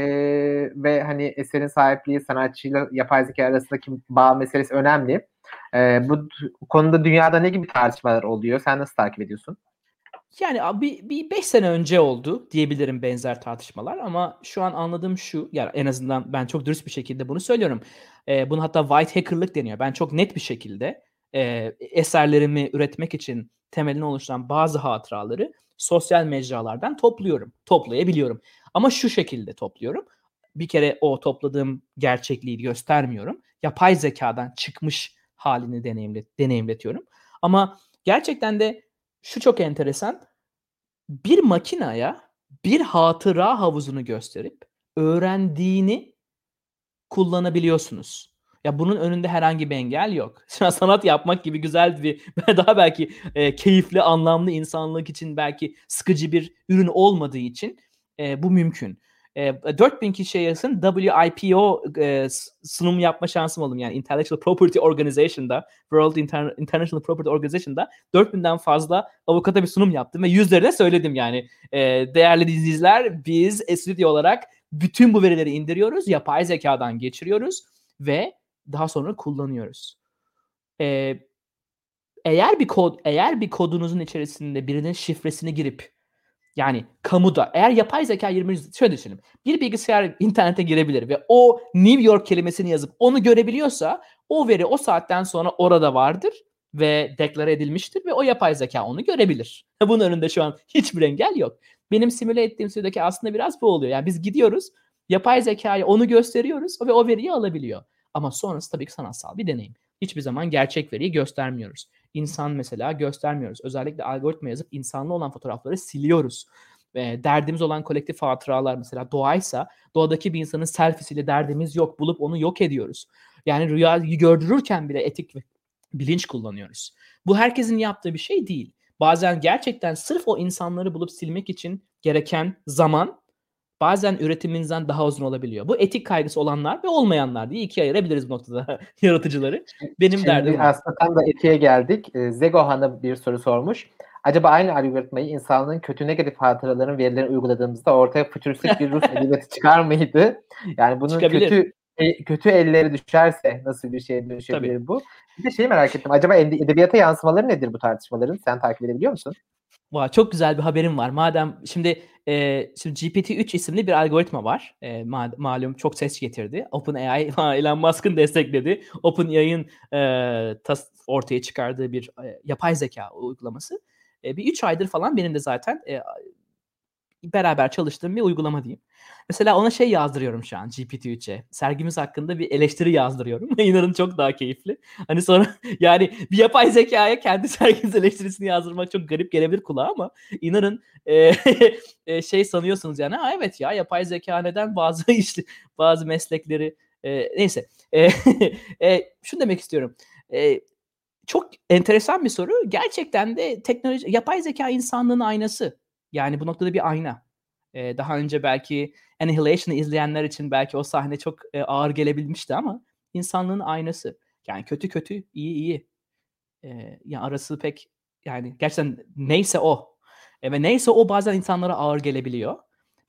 Speaker 1: ve hani eserin sahipliği sanatçıyla yapay zeka arasındaki bağ meselesi önemli. E, bu konuda dünyada ne gibi tartışmalar oluyor? Sen nasıl takip ediyorsun?
Speaker 2: Yani bir, bir beş sene önce oldu diyebilirim benzer tartışmalar ama şu an anladığım şu yani en azından ben çok dürüst bir şekilde bunu söylüyorum. E, bunu hatta white hackerlık deniyor. Ben çok net bir şekilde e, eserlerimi üretmek için temelini oluşturan bazı hatıraları sosyal mecralardan topluyorum. Toplayabiliyorum. Ama şu şekilde topluyorum. Bir kere o topladığım gerçekliği göstermiyorum. Yapay zekadan çıkmış halini deneyimlet deneyimletiyorum. Ama gerçekten de şu çok enteresan. Bir makinaya bir hatıra havuzunu gösterip öğrendiğini kullanabiliyorsunuz. Ya bunun önünde herhangi bir engel yok. Sanat yapmak gibi güzel bir daha belki e, keyifli, anlamlı insanlık için belki sıkıcı bir ürün olmadığı için e, bu mümkün e, 4000 kişiye yakın WIPO e, sunum yapma şansım oldu. Yani Intellectual Property Organization'da, World Inter- International Property Organization'da 4000'den fazla avukata bir sunum yaptım ve yüzlerine söyledim yani. E, değerli izleyiciler biz stüdyo olarak bütün bu verileri indiriyoruz, yapay zekadan geçiriyoruz ve daha sonra kullanıyoruz. E, eğer bir kod, eğer bir kodunuzun içerisinde birinin şifresini girip yani kamuda eğer yapay zeka 20. şöyle düşünün. Bir bilgisayar internete girebilir ve o New York kelimesini yazıp onu görebiliyorsa o veri o saatten sonra orada vardır ve deklare edilmiştir ve o yapay zeka onu görebilir. Bunun önünde şu an hiçbir engel yok. Benim simüle ettiğim süredeki aslında biraz bu oluyor. Yani biz gidiyoruz, yapay zekaya onu gösteriyoruz ve o veriyi alabiliyor. Ama sonrası tabii ki sanatsal bir deneyim. Hiçbir zaman gerçek veriyi göstermiyoruz. İnsan mesela göstermiyoruz. Özellikle algoritma yazıp insanlı olan fotoğrafları siliyoruz. e, derdimiz olan kolektif hatıralar mesela doğaysa doğadaki bir insanın selfiesiyle derdimiz yok bulup onu yok ediyoruz. Yani rüyayı gördürürken bile etik bilinç kullanıyoruz. Bu herkesin yaptığı bir şey değil. Bazen gerçekten sırf o insanları bulup silmek için gereken zaman bazen üretimimizden daha uzun olabiliyor. Bu etik kaygısı olanlar ve olmayanlar diye ikiye ayırabiliriz bu noktada yaratıcıları. Benim
Speaker 1: Şimdi
Speaker 2: derdim
Speaker 1: aslında tam da etiğe geldik. Ee, Zego Han'a bir soru sormuş. Acaba aynı algoritmayı insanlığın kötü negatif hatıraların verilerini uyguladığımızda ortaya fütüristik bir Rus edebiyatı çıkar mıydı? Yani bunun
Speaker 2: Çıkabilir.
Speaker 1: kötü e, kötü elleri düşerse nasıl bir şeye dönüşebilir bu? Bir de şeyi merak ettim. Acaba ede- edebiyata yansımaları nedir bu tartışmaların? Sen takip edebiliyor musun?
Speaker 2: Vay, çok güzel bir haberim var. Madem şimdi e, şimdi GPT-3 isimli bir algoritma var. E, ma- malum çok ses getirdi. OpenAI Elon Musk'ın destekledi. OpenAI'ın e, tas- ortaya çıkardığı bir e, yapay zeka uygulaması. E, bir 3 aydır falan benim de zaten e, beraber çalıştığım bir uygulama diyeyim. Mesela ona şey yazdırıyorum şu an GPT-3'e. Sergimiz hakkında bir eleştiri yazdırıyorum. İnanın çok daha keyifli. Hani sonra yani bir yapay zekaya kendi sergimiz eleştirisini yazdırmak çok garip gelebilir kulağa ama inanın e, e, şey sanıyorsunuz yani ha evet ya yapay zeka neden bazı işte bazı meslekleri e, neyse e, e, şunu demek istiyorum. E, çok enteresan bir soru. Gerçekten de teknoloji yapay zeka insanlığın aynası. Yani bu noktada bir ayna. Ee, daha önce belki Annihilation'ı izleyenler için belki o sahne çok e, ağır gelebilmişti ama insanlığın aynası. Yani kötü kötü, iyi iyi. Ee, yani arası pek yani gerçekten neyse o. E, ve neyse o bazen insanlara ağır gelebiliyor.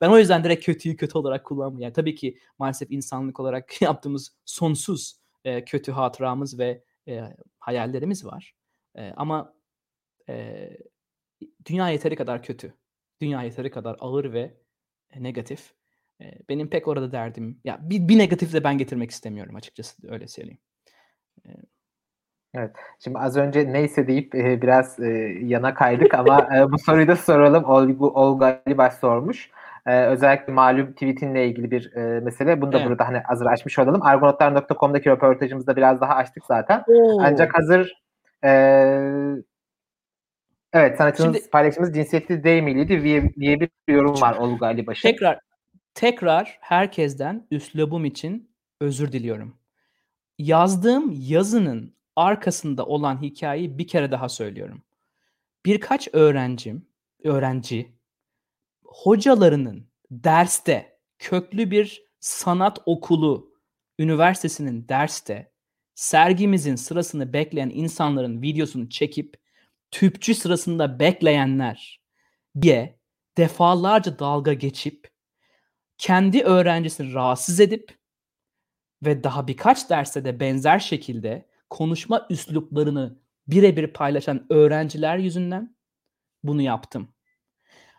Speaker 2: Ben o yüzden direkt kötüyü kötü olarak kullanmıyorum. Yani tabii ki maalesef insanlık olarak yaptığımız sonsuz e, kötü hatıramız ve e, hayallerimiz var. E, ama e, dünya yeteri kadar kötü. Dünya yeteri kadar ağır ve e, negatif. E, benim pek orada derdim. Ya bir, bir negatif de ben getirmek istemiyorum açıkçası öyle söyleyeyim.
Speaker 1: Şimdi az önce neyse deyip e, biraz e, yana kaydık ama e, bu soruyu da soralım. Olgu, Olga Alibaş sormuş. E, özellikle malum tweetinle ilgili bir e, mesele. Bunu da
Speaker 2: Evet.
Speaker 1: burada hani hazır açmış olalım. Argonotlar.com'daki röportajımızda biraz daha açtık zaten.
Speaker 2: Oo.
Speaker 1: Ancak hazır e, evet sanatçınız
Speaker 2: Şimdi-
Speaker 1: paylaşımımız cinsiyetli değil miydi diye, diye bir yorum var Olga Alibaş'ın.
Speaker 2: Tekrar tekrar herkesten üslubum için özür diliyorum. Yazdığım yazının arkasında olan hikayeyi bir kere daha söylüyorum. Birkaç öğrencim, öğrenci hocalarının derste köklü bir sanat okulu üniversitesinin derste sergimizin sırasını bekleyen insanların videosunu çekip tüpçü sırasında bekleyenler diye defalarca dalga geçip kendi öğrencisini rahatsız edip ve daha birkaç derste de benzer şekilde konuşma üsluplarını birebir paylaşan öğrenciler yüzünden bunu yaptım.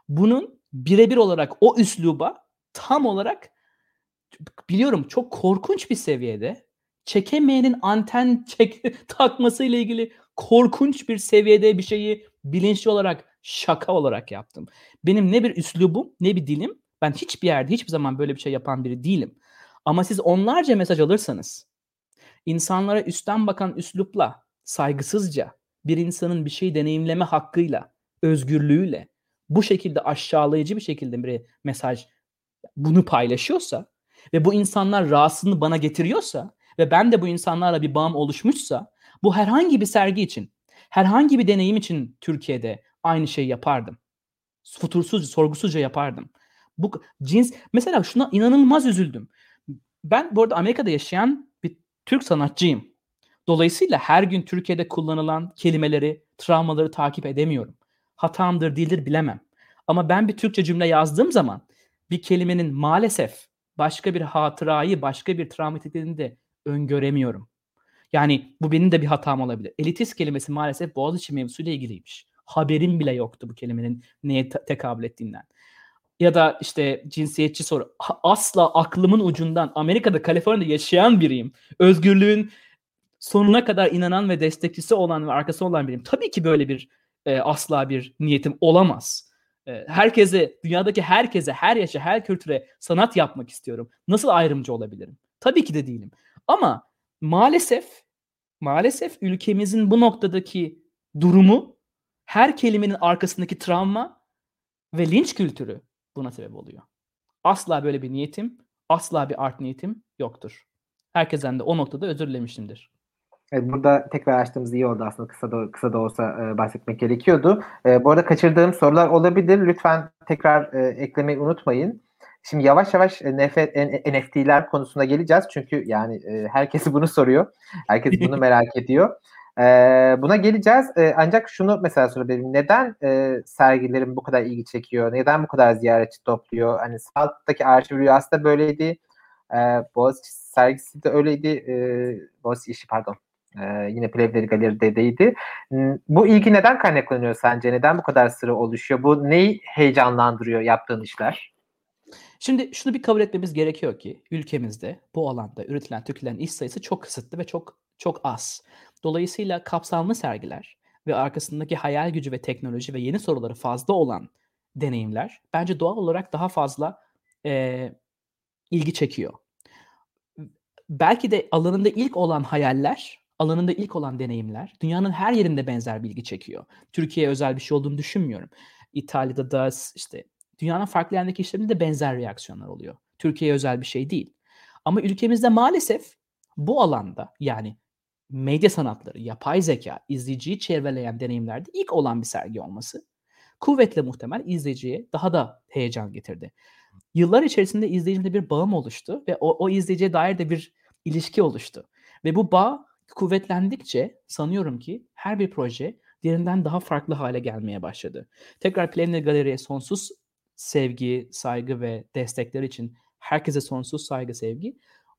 Speaker 2: Bunun birebir olarak o üsluba tam olarak biliyorum çok korkunç bir seviyede çekemeyenin anten çek takması ile ilgili korkunç bir seviyede bir şeyi bilinçli olarak şaka olarak yaptım. Benim ne bir üslubum ne bir dilim ben hiçbir yerde hiçbir zaman böyle bir şey yapan biri değilim. Ama siz onlarca mesaj alırsanız insanlara üstten bakan üslupla, saygısızca bir insanın bir şey deneyimleme hakkıyla, özgürlüğüyle bu şekilde aşağılayıcı bir şekilde bir mesaj bunu paylaşıyorsa ve bu insanlar rahatsızlığını bana getiriyorsa ve ben de bu insanlarla bir bağım oluşmuşsa bu herhangi bir sergi için, herhangi bir deneyim için Türkiye'de aynı şeyi yapardım. Futursuz, sorgusuzca yapardım. Bu cins mesela şuna inanılmaz üzüldüm. Ben bu arada Amerika'da yaşayan bir Türk sanatçıyım. Dolayısıyla her gün Türkiye'de kullanılan kelimeleri, travmaları takip edemiyorum. Hatamdır, değildir bilemem. Ama ben bir Türkçe cümle yazdığım zaman bir kelimenin maalesef başka bir hatırayı, başka bir travma tetiklerini de öngöremiyorum. Yani bu benim de bir hatam olabilir. Elitist kelimesi maalesef Boğaziçi mevzusuyla ilgiliymiş. Haberim bile yoktu bu kelimenin neye te- tekabül ettiğinden. Ya da işte cinsiyetçi soru. Asla aklımın ucundan Amerika'da, Kaliforniya'da yaşayan biriyim. Özgürlüğün sonuna kadar inanan ve destekçisi olan ve arkası olan biriyim. Tabii ki böyle bir e, asla bir niyetim olamaz. E, herkese, dünyadaki herkese, her yaşa, her kültüre sanat yapmak istiyorum. Nasıl ayrımcı olabilirim? Tabii ki de değilim. Ama maalesef maalesef ülkemizin bu noktadaki durumu her kelimenin arkasındaki travma ve linç kültürü buna sebep oluyor. Asla böyle bir niyetim, asla bir art niyetim yoktur. Herkesten de o noktada özür dilemişimdir.
Speaker 1: Evet, burada tekrar açtığımız iyi oldu aslında kısa da, kısa da olsa e, bahsetmek gerekiyordu. E, bu arada kaçırdığım sorular olabilir. Lütfen tekrar e, eklemeyi unutmayın. Şimdi yavaş yavaş NF, NFT'ler konusuna geleceğiz. Çünkü yani e, herkes bunu soruyor. Herkes bunu merak ediyor. E, buna geleceğiz. E, ancak şunu mesela sorabilirim. Neden e, sergilerin bu kadar ilgi çekiyor? Neden bu kadar ziyaretçi topluyor? Hani Salt'taki arşiv rüyası da böyleydi. E, Boğaziçi sergisi de öyleydi. E, Boğaziçi işi pardon. Ee, yine Plevleri Galeri'deydi. Bu ilgi neden kaynaklanıyor sence? Neden bu kadar sıra oluşuyor? Bu neyi heyecanlandırıyor yaptığın işler?
Speaker 2: Şimdi şunu bir kabul etmemiz gerekiyor ki ülkemizde bu alanda üretilen, tüketilen iş sayısı çok kısıtlı ve çok çok az. Dolayısıyla kapsamlı sergiler ve arkasındaki hayal gücü ve teknoloji ve yeni soruları fazla olan deneyimler bence doğal olarak daha fazla e, ilgi çekiyor. Belki de alanında ilk olan hayaller alanında ilk olan deneyimler dünyanın her yerinde benzer bilgi çekiyor. Türkiye'ye özel bir şey olduğunu düşünmüyorum. İtalya'da da işte dünyanın farklı yerindeki işlerinde de benzer reaksiyonlar oluyor. Türkiye'ye özel bir şey değil. Ama ülkemizde maalesef bu alanda yani medya sanatları, yapay zeka, izleyiciyi çevreleyen deneyimlerde ilk olan bir sergi olması kuvvetle muhtemel izleyiciye daha da heyecan getirdi. Yıllar içerisinde izleyicimde bir bağım oluştu ve o, o izleyiciye dair de bir ilişki oluştu. Ve bu bağ kuvvetlendikçe sanıyorum ki her bir proje diğerinden daha farklı hale gelmeye başladı. Tekrar Plevne Galeri'ye sonsuz sevgi, saygı ve destekler için herkese sonsuz saygı, sevgi.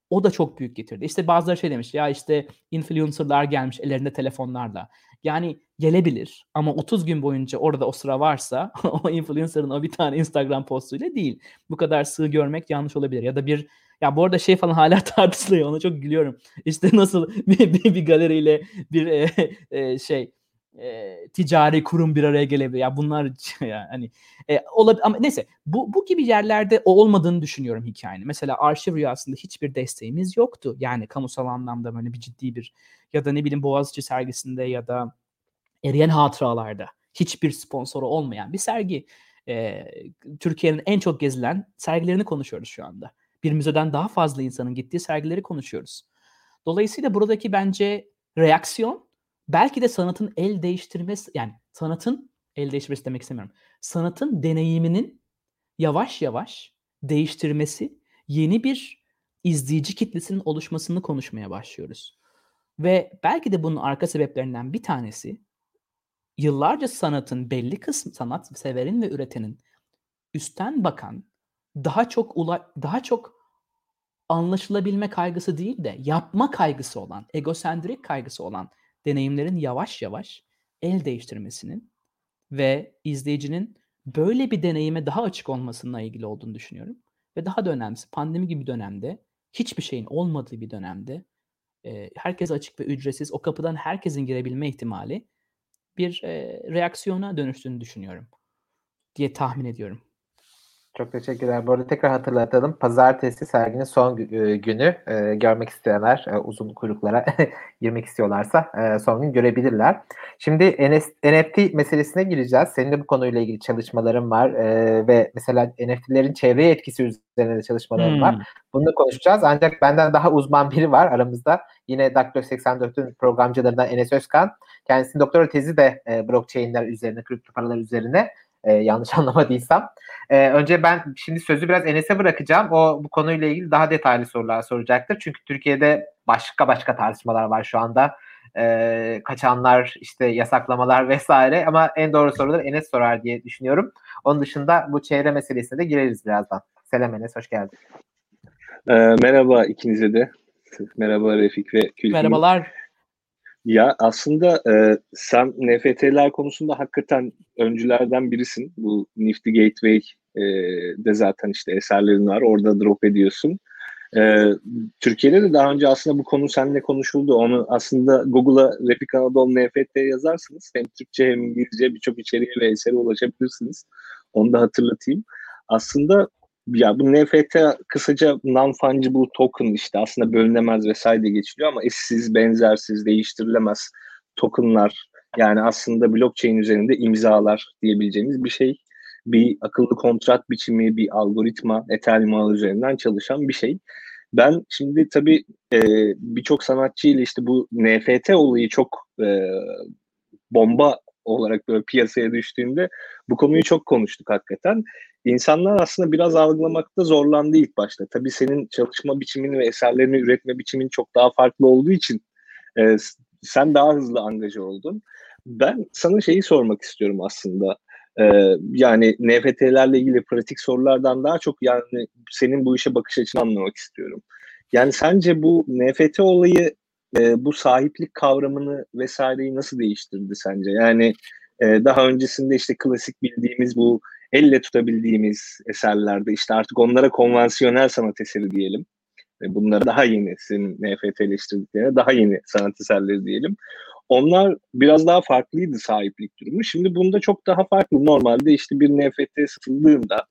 Speaker 2: O da çok büyük getirdi. İşte bazıları şey demiş ya işte influencerlar gelmiş ellerinde telefonlarla. Yani gelebilir ama 30 gün boyunca orada o sıra varsa o influencer'ın o bir tane Instagram postuyla değil. Bu kadar sığ görmek yanlış olabilir. Ya da bir ya bu arada şey falan hala tartışılıyor. Ona çok gülüyorum. İşte nasıl bir, bir, bir galeriyle bir e, e, şey e, ticari kurum bir araya gelebilir. Ya bunlar yani e, olabilir ama neyse bu bu gibi yerlerde olmadığını düşünüyorum hikayenin. Mesela arşiv rüyasında hiçbir desteğimiz yoktu. Yani kamusal anlamda böyle bir ciddi bir ya da ne bileyim Boğaziçi sergisinde ya da Eriyen Hatıralarda hiçbir sponsoru olmayan bir sergi. E, Türkiye'nin en çok gezilen sergilerini konuşuyoruz şu anda bir müzeden daha fazla insanın gittiği sergileri konuşuyoruz. Dolayısıyla buradaki bence reaksiyon belki de sanatın el değiştirmesi yani sanatın el değiştirmesi demek istemiyorum. Sanatın deneyiminin yavaş yavaş değiştirmesi, yeni bir izleyici kitlesinin oluşmasını konuşmaya başlıyoruz. Ve belki de bunun arka sebeplerinden bir tanesi yıllarca sanatın belli kısmı sanat severin ve üretenin üstten bakan daha çok ula daha çok anlaşılabilme kaygısı değil de yapma kaygısı olan, egosentrik kaygısı olan deneyimlerin yavaş yavaş el değiştirmesinin ve izleyicinin böyle bir deneyime daha açık olmasına ilgili olduğunu düşünüyorum. Ve daha da önemlisi pandemi gibi dönemde hiçbir şeyin olmadığı bir dönemde herkes açık ve ücretsiz o kapıdan herkesin girebilme ihtimali bir reaksiyona dönüştüğünü düşünüyorum diye tahmin ediyorum.
Speaker 1: Çok teşekkürler. Bu arada tekrar hatırlatalım. Pazartesi serginin son e, günü e, görmek isteyenler e, uzun kuyruklara girmek istiyorlarsa e, son gün görebilirler. Şimdi NFT meselesine gireceğiz. Senin de bu konuyla ilgili çalışmaların var e, ve mesela NFT'lerin çevreye etkisi üzerine de çalışmaların hmm. var. Bunu da konuşacağız. Ancak benden daha uzman biri var aramızda. Yine Daktilo 84'ün programcılarından Enes Özkan. Kendisinin doktora tezi de e, blockchain'ler üzerine, kripto paralar üzerine e, yanlış anlamadıysam. E, önce ben şimdi sözü biraz Enes'e bırakacağım. O bu konuyla ilgili daha detaylı sorular soracaktır. Çünkü Türkiye'de başka başka tartışmalar var şu anda. E, kaçanlar, işte yasaklamalar vesaire ama en doğru soruları Enes sorar diye düşünüyorum. Onun dışında bu çevre meselesine de gireriz birazdan. Selam Enes, hoş geldin.
Speaker 3: E, merhaba ikinize de. Merhaba Refik ve Külfin.
Speaker 2: Merhabalar.
Speaker 3: Ya aslında e, sen NFT'ler konusunda hakikaten öncülerden birisin. Bu Nifty Gateway e, de zaten işte eserlerin var. Orada drop ediyorsun. E, Türkiye'de de daha önce aslında bu konu seninle konuşuldu. Onu aslında Google'a Repik Anadolu NFT yazarsınız. Hem Türkçe hem İngilizce birçok içeriğe ve esere ulaşabilirsiniz. Onu da hatırlatayım. Aslında ya bu NFT kısaca non-fungible token işte aslında bölünemez vesaire geçiliyor ama eşsiz, benzersiz, değiştirilemez tokenlar yani aslında blockchain üzerinde imzalar diyebileceğimiz bir şey. bir akıllı kontrat biçimi, bir algoritma, Ethereum ağı üzerinden çalışan bir şey. Ben şimdi tabii e, birçok sanatçı ile işte bu NFT olayı çok e, bomba olarak böyle piyasaya düştüğünde bu konuyu çok konuştuk hakikaten. İnsanlar aslında biraz algılamakta zorlandı ilk başta. Tabii senin çalışma biçimin ve eserlerini üretme biçimin çok daha farklı olduğu için e, sen daha hızlı angaja oldun. Ben sana şeyi sormak istiyorum aslında. Ee, yani NFT'lerle ilgili pratik sorulardan daha çok yani senin bu işe bakış açını anlamak istiyorum. Yani sence bu NFT olayı e, bu sahiplik kavramını vesaireyi nasıl değiştirdi sence? Yani e, daha öncesinde işte klasik bildiğimiz bu elle tutabildiğimiz eserlerde işte artık onlara konvansiyonel sanat eseri diyelim. E, bunlara daha yeni senin NFT'leştirdiklerine daha yeni sanat eserleri diyelim. Onlar biraz daha farklıydı sahiplik durumu. Şimdi bunda çok daha farklı. Normalde işte bir NFT satıldığında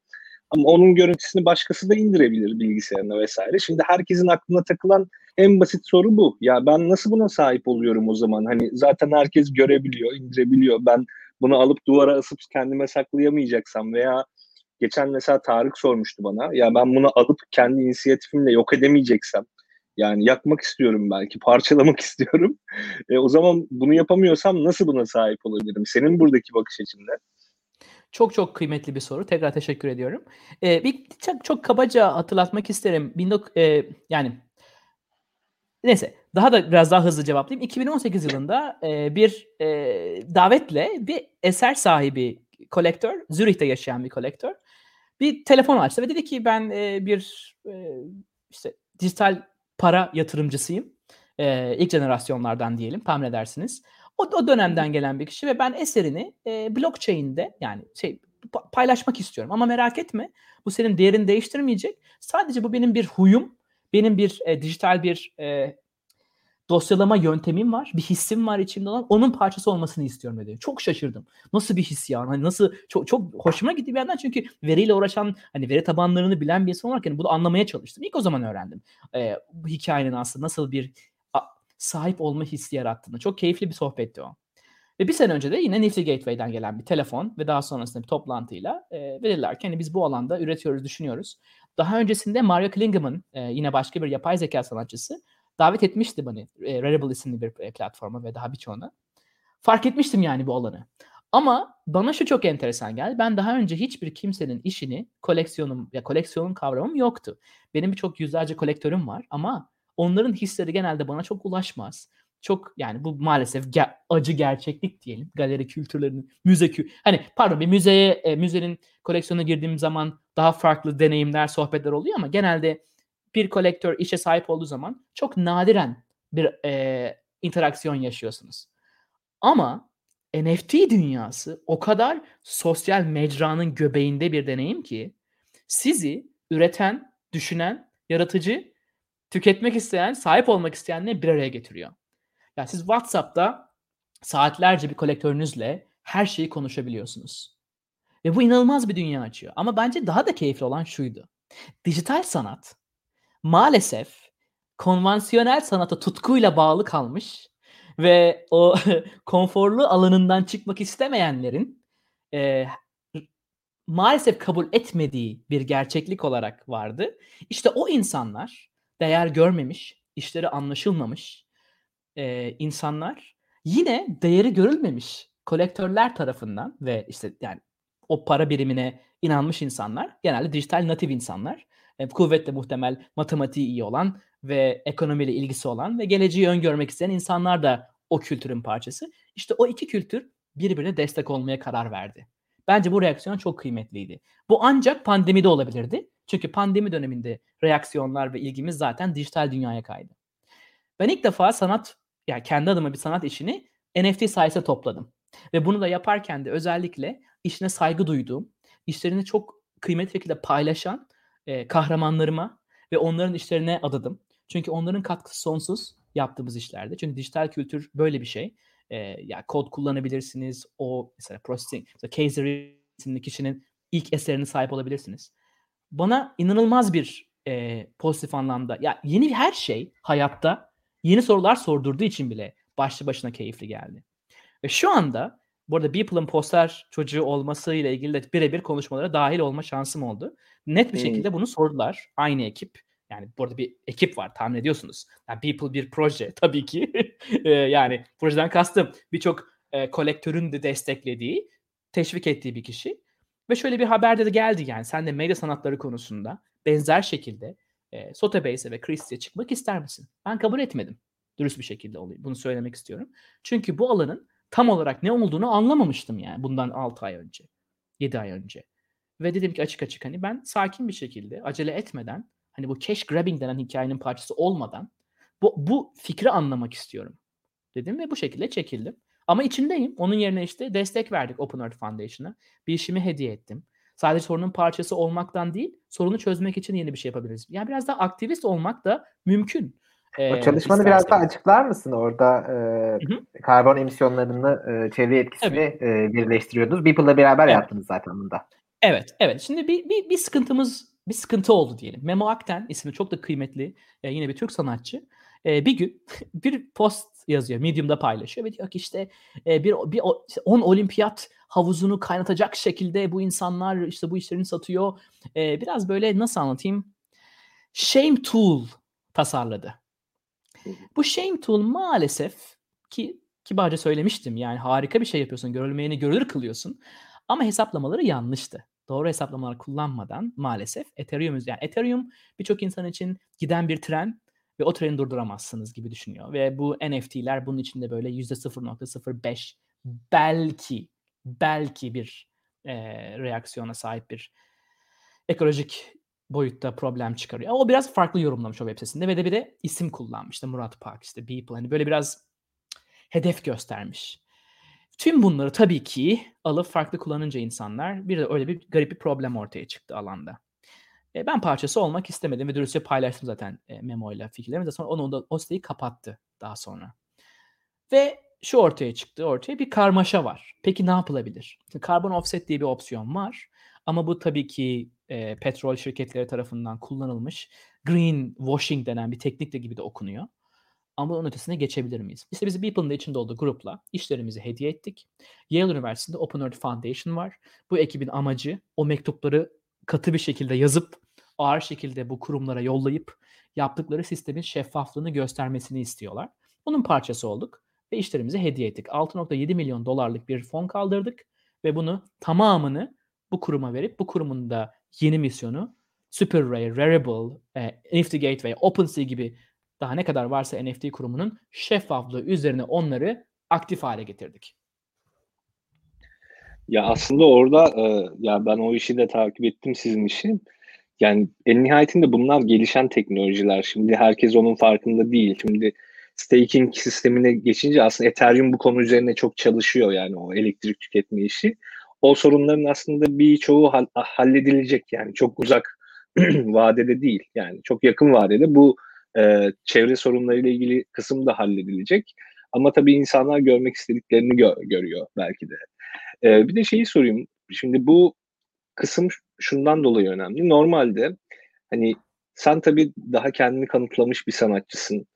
Speaker 3: ama onun görüntüsünü başkası da indirebilir bilgisayarına vesaire. Şimdi herkesin aklına takılan en basit soru bu. Ya ben nasıl buna sahip oluyorum o zaman? Hani zaten herkes görebiliyor, indirebiliyor. Ben bunu alıp duvara asıp kendime saklayamayacaksam veya geçen mesela Tarık sormuştu bana. Ya ben bunu alıp kendi inisiyatifimle yok edemeyeceksem yani yakmak istiyorum belki, parçalamak istiyorum. E, o zaman bunu yapamıyorsam nasıl buna sahip olabilirim? Senin buradaki bakış açın ne?
Speaker 2: Çok çok kıymetli bir soru. Tekrar teşekkür ediyorum. Ee, bir çok, çok kabaca hatırlatmak isterim. 19, e, yani neyse daha da biraz daha hızlı cevaplayayım. 2018 yılında e, bir e, davetle bir eser sahibi kolektör, Zürih'te yaşayan bir kolektör bir telefon açtı ve dedi ki ben e, bir e, işte dijital para yatırımcısıyım. E, ilk jenerasyonlardan diyelim tahmin edersiniz. O, o dönemden gelen bir kişi ve ben eserini e, blockchain'de yani şey paylaşmak istiyorum. Ama merak etme bu senin değerini değiştirmeyecek. Sadece bu benim bir huyum, benim bir e, dijital bir e, dosyalama yöntemim var. Bir hissim var içimde olan. Onun parçası olmasını istiyorum dedi. Çok şaşırdım. Nasıl bir his ya? Hani nasıl çok çok hoşuma gitti bir yandan çünkü veriyle uğraşan hani veri tabanlarını bilen bir insan olarak yani bunu anlamaya çalıştım. İlk o zaman öğrendim. Ee, bu hikayenin aslında nasıl bir sahip olma hissi yarattığını. Çok keyifli bir sohbetti o. Ve bir sene önce de yine Nifty Gateway'den gelen bir telefon ve daha sonrasında bir toplantıyla e, verirler ki hani biz bu alanda üretiyoruz, düşünüyoruz. Daha öncesinde Mario Klingeman e, yine başka bir yapay zeka sanatçısı davet etmişti beni e, Rarible isimli bir e, platforma ve daha birçoğuna. Fark etmiştim yani bu alanı. Ama bana şu çok enteresan geldi. Ben daha önce hiçbir kimsenin işini koleksiyonum ya koleksiyonun kavramım yoktu. Benim birçok yüzlerce kolektörüm var ama onların hisleri genelde bana çok ulaşmaz. Çok yani bu maalesef ge- acı gerçeklik diyelim. Galeri kültürlerinin, müze kü hani pardon bir müzeye e, müzenin koleksiyonuna girdiğim zaman daha farklı deneyimler, sohbetler oluyor ama genelde bir kolektör işe sahip olduğu zaman çok nadiren bir e, interaksiyon yaşıyorsunuz. Ama NFT dünyası o kadar sosyal mecranın göbeğinde bir deneyim ki sizi üreten, düşünen, yaratıcı, tüketmek isteyen, sahip olmak isteyenle bir araya getiriyor. Yani siz WhatsApp'ta saatlerce bir kolektörünüzle her şeyi konuşabiliyorsunuz. Ve bu inanılmaz bir dünya açıyor. Ama bence daha da keyifli olan şuydu. Dijital sanat maalesef konvansiyonel sanata tutkuyla bağlı kalmış ve o konforlu alanından çıkmak istemeyenlerin e, maalesef kabul etmediği bir gerçeklik olarak vardı. İşte o insanlar değer görmemiş, işleri anlaşılmamış e, insanlar yine değeri görülmemiş kolektörler tarafından ve işte yani o para birimine inanmış insanlar genelde dijital natif insanlar e, kuvvetle muhtemel matematiği iyi olan ve ekonomiyle ilgisi olan ve geleceği öngörmek isteyen insanlar da o kültürün parçası. İşte o iki kültür birbirine destek olmaya karar verdi. Bence bu reaksiyon çok kıymetliydi. Bu ancak pandemide olabilirdi. Çünkü pandemi döneminde reaksiyonlar ve ilgimiz zaten dijital dünyaya kaydı. Ben ilk defa sanat, yani kendi adıma bir sanat işini NFT sayesinde topladım. Ve bunu da yaparken de özellikle işine saygı duyduğum, işlerini çok kıymetli şekilde paylaşan e, kahramanlarıma ve onların işlerine adadım. Çünkü onların katkısı sonsuz yaptığımız işlerde. Çünkü dijital kültür böyle bir şey. E, ya yani kod kullanabilirsiniz. O mesela processing, mesela Kaiser isimli kişinin ilk eserine sahip olabilirsiniz. Bana inanılmaz bir e, pozitif anlamda ya yeni her şey hayatta yeni sorular sordurduğu için bile başlı başına keyifli geldi. Ve şu anda Bu arada Beeple'ın poster çocuğu olmasıyla ilgili de birebir konuşmalara dahil olma şansım oldu. Net bir şekilde bunu sordular. Aynı ekip. Yani burada bir ekip var tahmin ediyorsunuz. Yani Beeple bir proje tabii ki. yani projeden kastım birçok e, kolektörün de desteklediği, teşvik ettiği bir kişi. Ve şöyle bir haber de geldi yani sen de medya sanatları konusunda benzer şekilde e, Sotheby's'e ve Christie'ye çıkmak ister misin? Ben kabul etmedim. Dürüst bir şekilde olayım. Bunu söylemek istiyorum. Çünkü bu alanın tam olarak ne olduğunu anlamamıştım yani bundan 6 ay önce. 7 ay önce. Ve dedim ki açık açık hani ben sakin bir şekilde acele etmeden hani bu cash grabbing denen hikayenin parçası olmadan bu, bu fikri anlamak istiyorum dedim ve bu şekilde çekildim. Ama içindeyim. Onun yerine işte destek verdik Open Earth Foundation'a. Bir işimi hediye ettim. Sadece sorunun parçası olmaktan değil, sorunu çözmek için yeni bir şey yapabiliriz. Yani biraz daha aktivist olmak da mümkün.
Speaker 1: O çalışmanı biraz daha açıklar mısın? Orada e, karbon emisyonlarını, e, çevre etkisini e, birleştiriyordunuz. Beeple'la beraber evet. yaptınız zaten bunda.
Speaker 2: Evet, evet. Şimdi bir, bir, bir sıkıntımız, bir sıkıntı oldu diyelim. Memo Akten ismi çok da kıymetli, e, yine bir Türk sanatçı. E, bir gün bir post yazıyor, Medium'da paylaşıyor ve diyor ki işte e, bir bir 10 olimpiyat havuzunu kaynatacak şekilde bu insanlar işte bu işlerini satıyor. E, biraz böyle nasıl anlatayım? Shame tool tasarladı. Bu shame tool maalesef ki kibarca söylemiştim yani harika bir şey yapıyorsun, görülmeyeni görülür kılıyorsun. Ama hesaplamaları yanlıştı. Doğru hesaplamalar kullanmadan maalesef Ethereum yani Ethereum birçok insan için giden bir tren ve o treni durduramazsınız gibi düşünüyor. Ve bu NFT'ler bunun içinde böyle %0.05 belki belki bir e, reaksiyona sahip bir ekolojik boyutta problem çıkarıyor. O biraz farklı yorumlamış o web sitesinde ve de bir de isim kullanmış. İşte Murat Park, işte Beeple. Hani böyle biraz hedef göstermiş. Tüm bunları tabii ki alıp farklı kullanınca insanlar bir de öyle bir garip bir problem ortaya çıktı alanda. E, ben parçası olmak istemedim ve dürüstçe paylaştım zaten e, Memo ile fikirlerimi. Sonra onu da o siteyi kapattı daha sonra. Ve şu ortaya çıktı. Ortaya bir karmaşa var. Peki ne yapılabilir? Carbon offset diye bir opsiyon var. Ama bu tabii ki e, petrol şirketleri tarafından kullanılmış green washing denen bir teknikle gibi de okunuyor. Ama onun ötesine geçebilir miyiz? İşte biz Beeple'ın da içinde olduğu grupla işlerimizi hediye ettik. Yale Üniversitesi'nde Open Earth Foundation var. Bu ekibin amacı o mektupları katı bir şekilde yazıp ağır şekilde bu kurumlara yollayıp yaptıkları sistemin şeffaflığını göstermesini istiyorlar. Bunun parçası olduk ve işlerimizi hediye ettik. 6.7 milyon dolarlık bir fon kaldırdık ve bunu tamamını bu kuruma verip bu kurumun da yeni misyonu Super Rare, Rarible, e, NFT Gateway, OpenSea gibi daha ne kadar varsa NFT kurumunun şeffaflığı üzerine onları aktif hale getirdik.
Speaker 3: Ya aslında orada e, ya ben o işi de takip ettim sizin işi. Yani en nihayetinde bunlar gelişen teknolojiler. Şimdi herkes onun farkında değil. Şimdi staking sistemine geçince aslında Ethereum bu konu üzerine çok çalışıyor yani o elektrik tüketme işi. O sorunların aslında birçoğu halledilecek yani çok uzak vadede değil yani çok yakın vadede bu e, çevre sorunlarıyla ilgili kısım da halledilecek. Ama tabii insanlar görmek istediklerini gö- görüyor belki de. E, bir de şeyi sorayım. Şimdi bu kısım şundan dolayı önemli. Normalde hani sen tabii daha kendini kanıtlamış bir sanatçısın.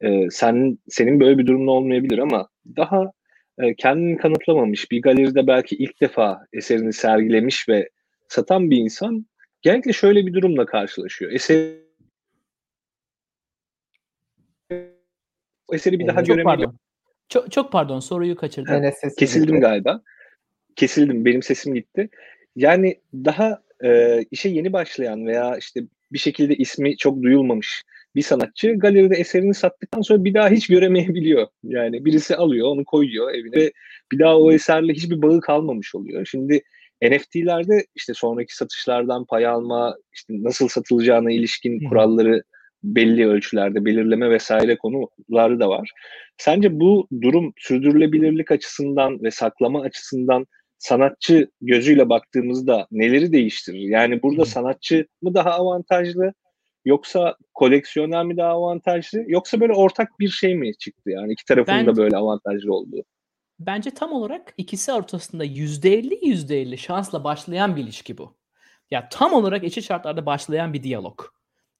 Speaker 3: Ee, sen senin böyle bir durumun olmayabilir ama daha e, kendini kanıtlamamış bir galeride belki ilk defa eserini sergilemiş ve satan bir insan genellikle şöyle bir durumla karşılaşıyor. Eser eseri bir daha göremiyor.
Speaker 2: Çok, çok pardon soruyu kaçırdım.
Speaker 3: Kesildim galiba. Kesildim. Benim sesim gitti. Yani daha e, işe yeni başlayan veya işte bir şekilde ismi çok duyulmamış bir sanatçı galeride eserini sattıktan sonra bir daha hiç göremeyebiliyor. Yani birisi alıyor, onu koyuyor evine ve bir daha o eserle hiçbir bağı kalmamış oluyor. Şimdi NFT'lerde işte sonraki satışlardan pay alma, işte nasıl satılacağına ilişkin kuralları belli ölçülerde belirleme vesaire konuları da var. Sence bu durum sürdürülebilirlik açısından ve saklama açısından sanatçı gözüyle baktığımızda neleri değiştirir? Yani burada sanatçı mı daha avantajlı yoksa koleksiyoner mi daha avantajlı yoksa böyle ortak bir şey mi çıktı yani iki tarafın ben, da böyle avantajlı olduğu?
Speaker 2: Bence tam olarak ikisi ortasında %50 %50 şansla başlayan bir ilişki bu. Ya tam olarak eşit şartlarda başlayan bir diyalog.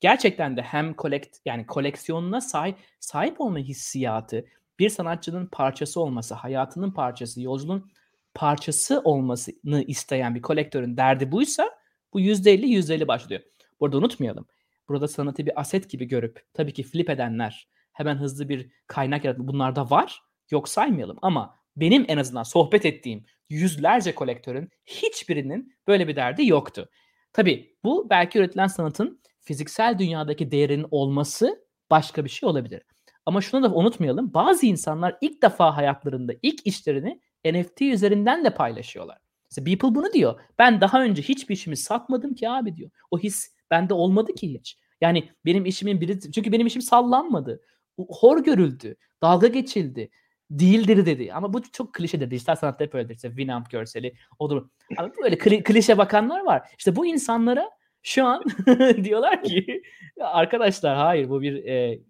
Speaker 2: Gerçekten de hem kolekt yani koleksiyonuna sahip sahip olma hissiyatı, bir sanatçının parçası olması, hayatının parçası, yolculuğun parçası olmasını isteyen bir kolektörün derdi buysa bu %50 %50 başlıyor. Burada unutmayalım. Burada sanatı bir aset gibi görüp tabii ki flip edenler hemen hızlı bir kaynak yaratma bunlar da var. Yok saymayalım ama benim en azından sohbet ettiğim yüzlerce kolektörün hiçbirinin böyle bir derdi yoktu. Tabii bu belki üretilen sanatın fiziksel dünyadaki değerinin olması başka bir şey olabilir. Ama şunu da unutmayalım. Bazı insanlar ilk defa hayatlarında ilk işlerini NFT üzerinden de paylaşıyorlar. Mesela Beeple bunu diyor. Ben daha önce hiçbir işimi satmadım ki abi diyor. O his bende olmadı ki hiç. Yani benim işimin biri çünkü benim işim sallanmadı. Hor görüldü. Dalga geçildi. Değildir dedi. Ama bu çok klişedir. Dijital sanatta hep öyledir. İşte Winamp görseli odur. Ama böyle kli, klişe bakanlar var. İşte bu insanlara şu an diyorlar ki arkadaşlar hayır bu bir e,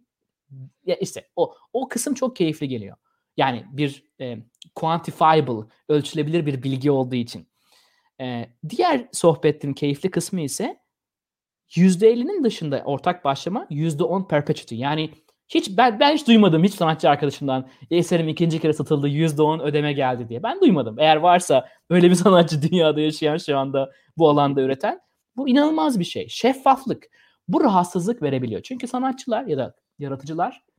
Speaker 2: ya işte o o kısım çok keyifli geliyor. Yani bir e, quantifiable, ölçülebilir bir bilgi olduğu için. E, diğer sohbetin keyifli kısmı ise %50'nin dışında ortak başlama %10 perpetuity. Yani hiç ben, ben hiç duymadım hiç sanatçı arkadaşımdan eserim ikinci kere satıldı %10 ödeme geldi diye. Ben duymadım. Eğer varsa öyle bir sanatçı dünyada yaşayan şu anda bu alanda üreten bu inanılmaz bir şey. Şeffaflık. Bu rahatsızlık verebiliyor. Çünkü sanatçılar ya da yaratıcılar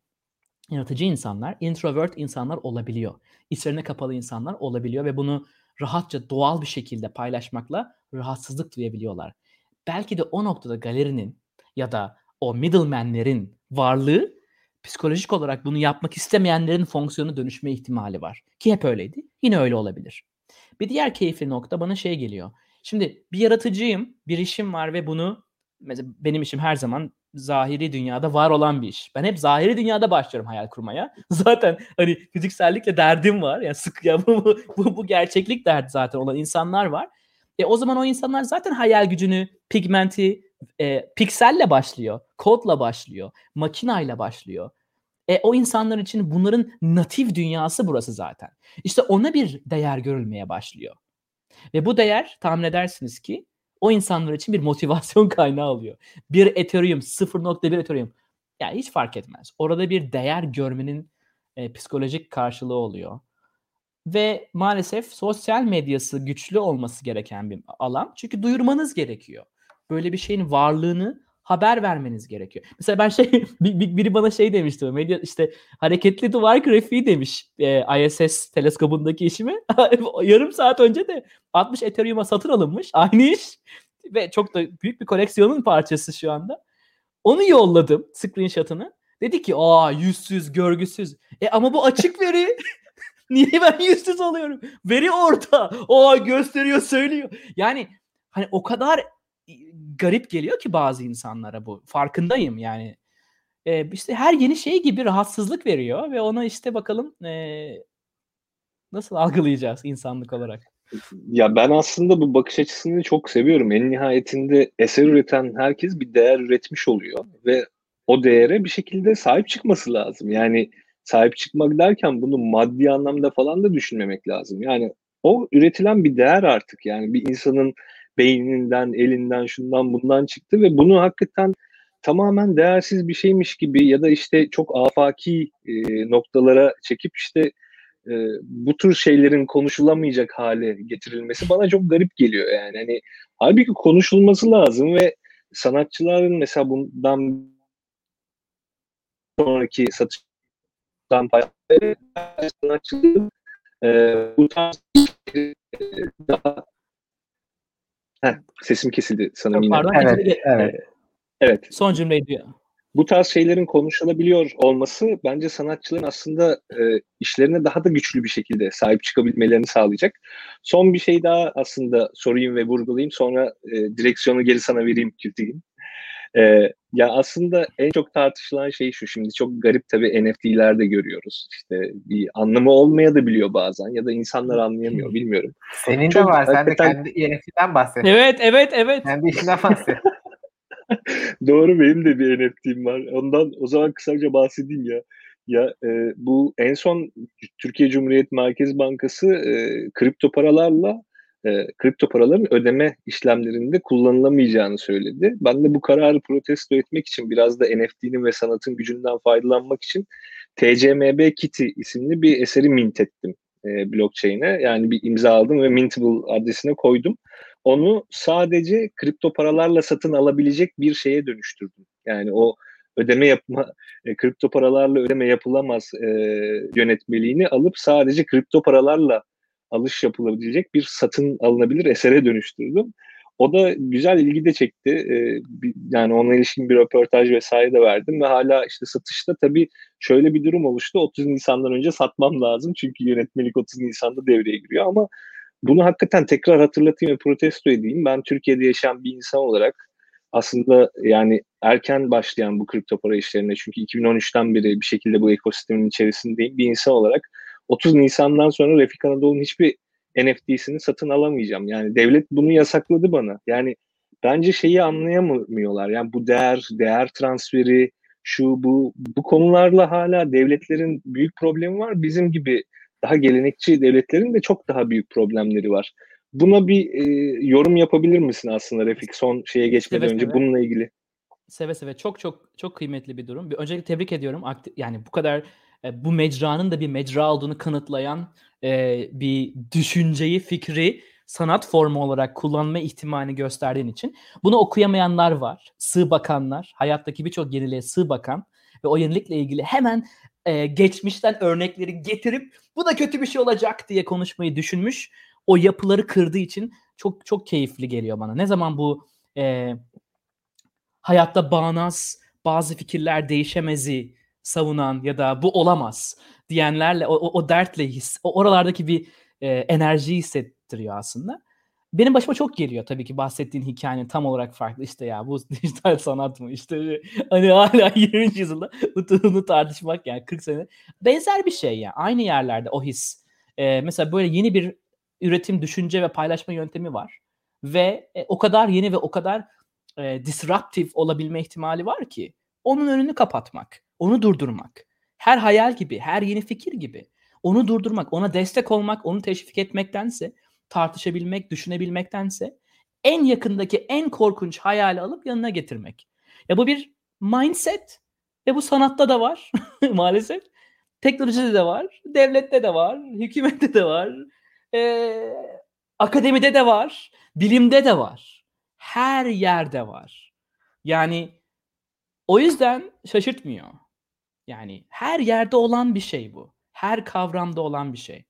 Speaker 2: yaratıcı insanlar, introvert insanlar olabiliyor. İçlerine kapalı insanlar olabiliyor ve bunu rahatça doğal bir şekilde paylaşmakla rahatsızlık duyabiliyorlar. Belki de o noktada galerinin ya da o middleman'lerin varlığı psikolojik olarak bunu yapmak istemeyenlerin fonksiyonu dönüşme ihtimali var. Ki hep öyleydi. Yine öyle olabilir. Bir diğer keyifli nokta bana şey geliyor. Şimdi bir yaratıcıyım, bir işim var ve bunu mesela benim işim her zaman zahiri dünyada var olan bir iş. Ben hep zahiri dünyada başlıyorum hayal kurmaya. Zaten hani fiziksellikle derdim var. Yani sık ya bu, bu, bu gerçeklik derdi zaten olan insanlar var. E o zaman o insanlar zaten hayal gücünü, pigmenti, e, pikselle başlıyor, kodla başlıyor, makinayla başlıyor. E, o insanlar için bunların natif dünyası burası zaten. İşte ona bir değer görülmeye başlıyor. Ve bu değer tahmin edersiniz ki o insanlar için bir motivasyon kaynağı oluyor. Bir Ethereum, 0.1 Ethereum. Yani hiç fark etmez. Orada bir değer görmenin e, psikolojik karşılığı oluyor. Ve maalesef sosyal medyası güçlü olması gereken bir alan. Çünkü duyurmanız gerekiyor. Böyle bir şeyin varlığını haber vermeniz gerekiyor. Mesela ben şey biri bana şey demişti. Medya işte hareketli duvar grafiği demiş ISS teleskobundaki işimi. Yarım saat önce de 60 Ethereum'a satın alınmış. Aynı iş ve çok da büyük bir koleksiyonun parçası şu anda. Onu yolladım screenshot'ını. Dedi ki aa yüzsüz, görgüsüz. E ama bu açık veri. Niye ben yüzsüz oluyorum? Veri orada. Aa gösteriyor, söylüyor. Yani hani o kadar garip geliyor ki bazı insanlara bu. Farkındayım yani. E, işte her yeni şey gibi rahatsızlık veriyor ve ona işte bakalım e, nasıl algılayacağız insanlık olarak.
Speaker 3: Ya ben aslında bu bakış açısını çok seviyorum. En nihayetinde eser üreten herkes bir değer üretmiş oluyor ve o değere bir şekilde sahip çıkması lazım. Yani sahip çıkmak derken bunu maddi anlamda falan da düşünmemek lazım. Yani o üretilen bir değer artık. Yani bir insanın beyninden, elinden, şundan bundan çıktı ve bunu hakikaten tamamen değersiz bir şeymiş gibi ya da işte çok afaki e, noktalara çekip işte e, bu tür şeylerin konuşulamayacak hale getirilmesi bana çok garip geliyor yani. Hani halbuki konuşulması lazım ve sanatçıların mesela bundan sonraki satıştan payları sanatçıların e, bu tarz daha Heh, sesim kesildi sanırım yine.
Speaker 2: Pardon.
Speaker 1: Evet, evet.
Speaker 2: Evet. Son cümleyi diyor.
Speaker 3: Bu tarz şeylerin konuşulabiliyor olması bence sanatçıların aslında e, işlerine daha da güçlü bir şekilde sahip çıkabilmelerini sağlayacak. Son bir şey daha aslında sorayım ve vurgulayayım. Sonra e, direksiyonu geri sana vereyim Kültigin. E, ya aslında en çok tartışılan şey şu. Şimdi çok garip tabii NFT'lerde görüyoruz. İşte bir anlamı olmaya da biliyor bazen ya da insanlar anlayamıyor bilmiyorum.
Speaker 1: Senin çok, de var. Sen de kendi NFT'den bahset.
Speaker 2: Evet, evet, evet.
Speaker 1: Kendi işinden bahset.
Speaker 3: Doğru benim de bir NFT'm var. Ondan o zaman kısaca bahsedeyim ya. Ya e, bu en son Türkiye Cumhuriyet Merkez Bankası e, kripto paralarla e, kripto paraların ödeme işlemlerinde kullanılamayacağını söyledi. Ben de bu kararı protesto etmek için biraz da NFT'nin ve sanatın gücünden faydalanmak için TCMB Kitty isimli bir eseri mint ettim e, blockchain'e. Yani bir imza aldım ve Mintable adresine koydum. Onu sadece kripto paralarla satın alabilecek bir şeye dönüştürdüm. Yani o ödeme yapma, e, kripto paralarla ödeme yapılamaz e, yönetmeliğini alıp sadece kripto paralarla alış yapılabilecek bir satın alınabilir esere dönüştürdüm. O da güzel ilgi de çekti. Ee, yani ona ilişkin bir röportaj vesaire de verdim ve hala işte satışta tabii şöyle bir durum oluştu. 30 Nisan'dan önce satmam lazım çünkü yönetmelik 30 Nisan'da devreye giriyor ama bunu hakikaten tekrar hatırlatayım ve protesto edeyim. Ben Türkiye'de yaşayan bir insan olarak aslında yani erken başlayan bu kripto para işlerine çünkü 2013'ten beri bir şekilde bu ekosistemin içerisindeyim bir insan olarak 30 Nisan'dan sonra Refik Anadolu'nun hiçbir NFT'sini satın alamayacağım. Yani devlet bunu yasakladı bana. Yani bence şeyi anlayamıyorlar. Yani bu değer, değer transferi, şu bu bu konularla hala devletlerin büyük problemi var. Bizim gibi daha gelenekçi devletlerin de çok daha büyük problemleri var. Buna bir e, yorum yapabilir misin aslında Refik son şeye geçmeden seve önce seve. bununla ilgili?
Speaker 2: Seve seve çok çok çok kıymetli bir durum. Bir öncelikle tebrik ediyorum. Yani bu kadar e, bu mecranın da bir mecra olduğunu kanıtlayan e, bir düşünceyi, fikri sanat formu olarak kullanma ihtimalini gösterdiğin için. Bunu okuyamayanlar var. Sığ bakanlar, hayattaki birçok yeniliğe sığ bakan ve o yenilikle ilgili hemen e, geçmişten örnekleri getirip bu da kötü bir şey olacak diye konuşmayı düşünmüş. O yapıları kırdığı için çok çok keyifli geliyor bana. Ne zaman bu e, hayatta bağnaz bazı fikirler değişemezi savunan ya da bu olamaz diyenlerle o, o, o dertle his, o oralardaki bir e, enerjiyi hissettiriyor aslında. Benim başıma çok geliyor tabii ki bahsettiğin hikayenin tam olarak farklı işte ya bu dijital sanat mı işte hani hala 20. yüzyılda bunu tartışmak yani 40 sene benzer bir şey ya aynı yerlerde o his. Ee, mesela böyle yeni bir üretim, düşünce ve paylaşma yöntemi var ve e, o kadar yeni ve o kadar e, disruptive olabilme ihtimali var ki onun önünü kapatmak, onu durdurmak her hayal gibi, her yeni fikir gibi onu durdurmak, ona destek olmak, onu teşvik etmektense, tartışabilmek, düşünebilmektense en yakındaki en korkunç hayali alıp yanına getirmek. Ya bu bir mindset ve bu sanatta da var maalesef. Teknolojide de var, devlette de var, hükümette de var, ee, akademide de var, bilimde de var. Her yerde var. Yani o yüzden şaşırtmıyor. Yani her yerde olan bir şey bu. Her kavramda olan bir şey.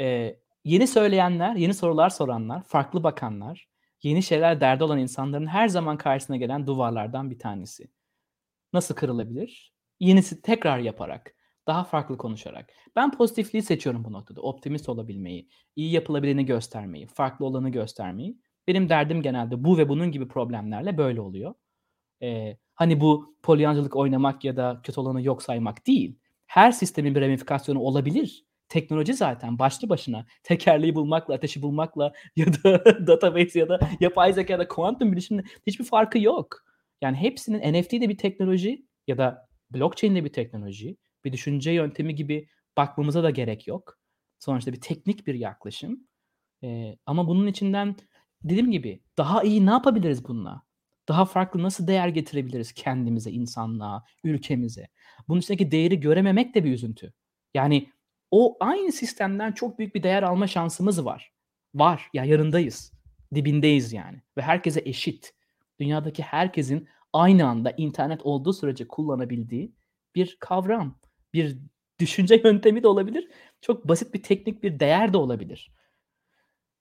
Speaker 2: Ee, yeni söyleyenler, yeni sorular soranlar, farklı bakanlar, yeni şeyler derdi olan insanların her zaman karşısına gelen duvarlardan bir tanesi. Nasıl kırılabilir? Yenisi tekrar yaparak, daha farklı konuşarak. Ben pozitifliği seçiyorum bu noktada. Optimist olabilmeyi, iyi yapılabileni göstermeyi, farklı olanı göstermeyi. Benim derdim genelde bu ve bunun gibi problemlerle böyle oluyor. Ee, Hani bu polyancılık oynamak ya da kötü olanı yok saymak değil. Her sistemin bir ramifikasyonu olabilir. Teknoloji zaten başlı başına tekerleği bulmakla, ateşi bulmakla ya da database ya da yapay zeka ya da kuantum bilişimle hiçbir farkı yok. Yani hepsinin NFT de bir teknoloji ya da blockchain de bir teknoloji, bir düşünce yöntemi gibi bakmamıza da gerek yok. Sonuçta bir teknik bir yaklaşım. Ee, ama bunun içinden dediğim gibi daha iyi ne yapabiliriz bununla? Daha farklı nasıl değer getirebiliriz kendimize, insanlığa, ülkemize? Bunun içindeki değeri görememek de bir üzüntü. Yani o aynı sistemden çok büyük bir değer alma şansımız var. Var. Ya yarındayız. Dibindeyiz yani. Ve herkese eşit. Dünyadaki herkesin aynı anda internet olduğu sürece kullanabildiği bir kavram, bir düşünce yöntemi de olabilir. Çok basit bir teknik bir değer de olabilir.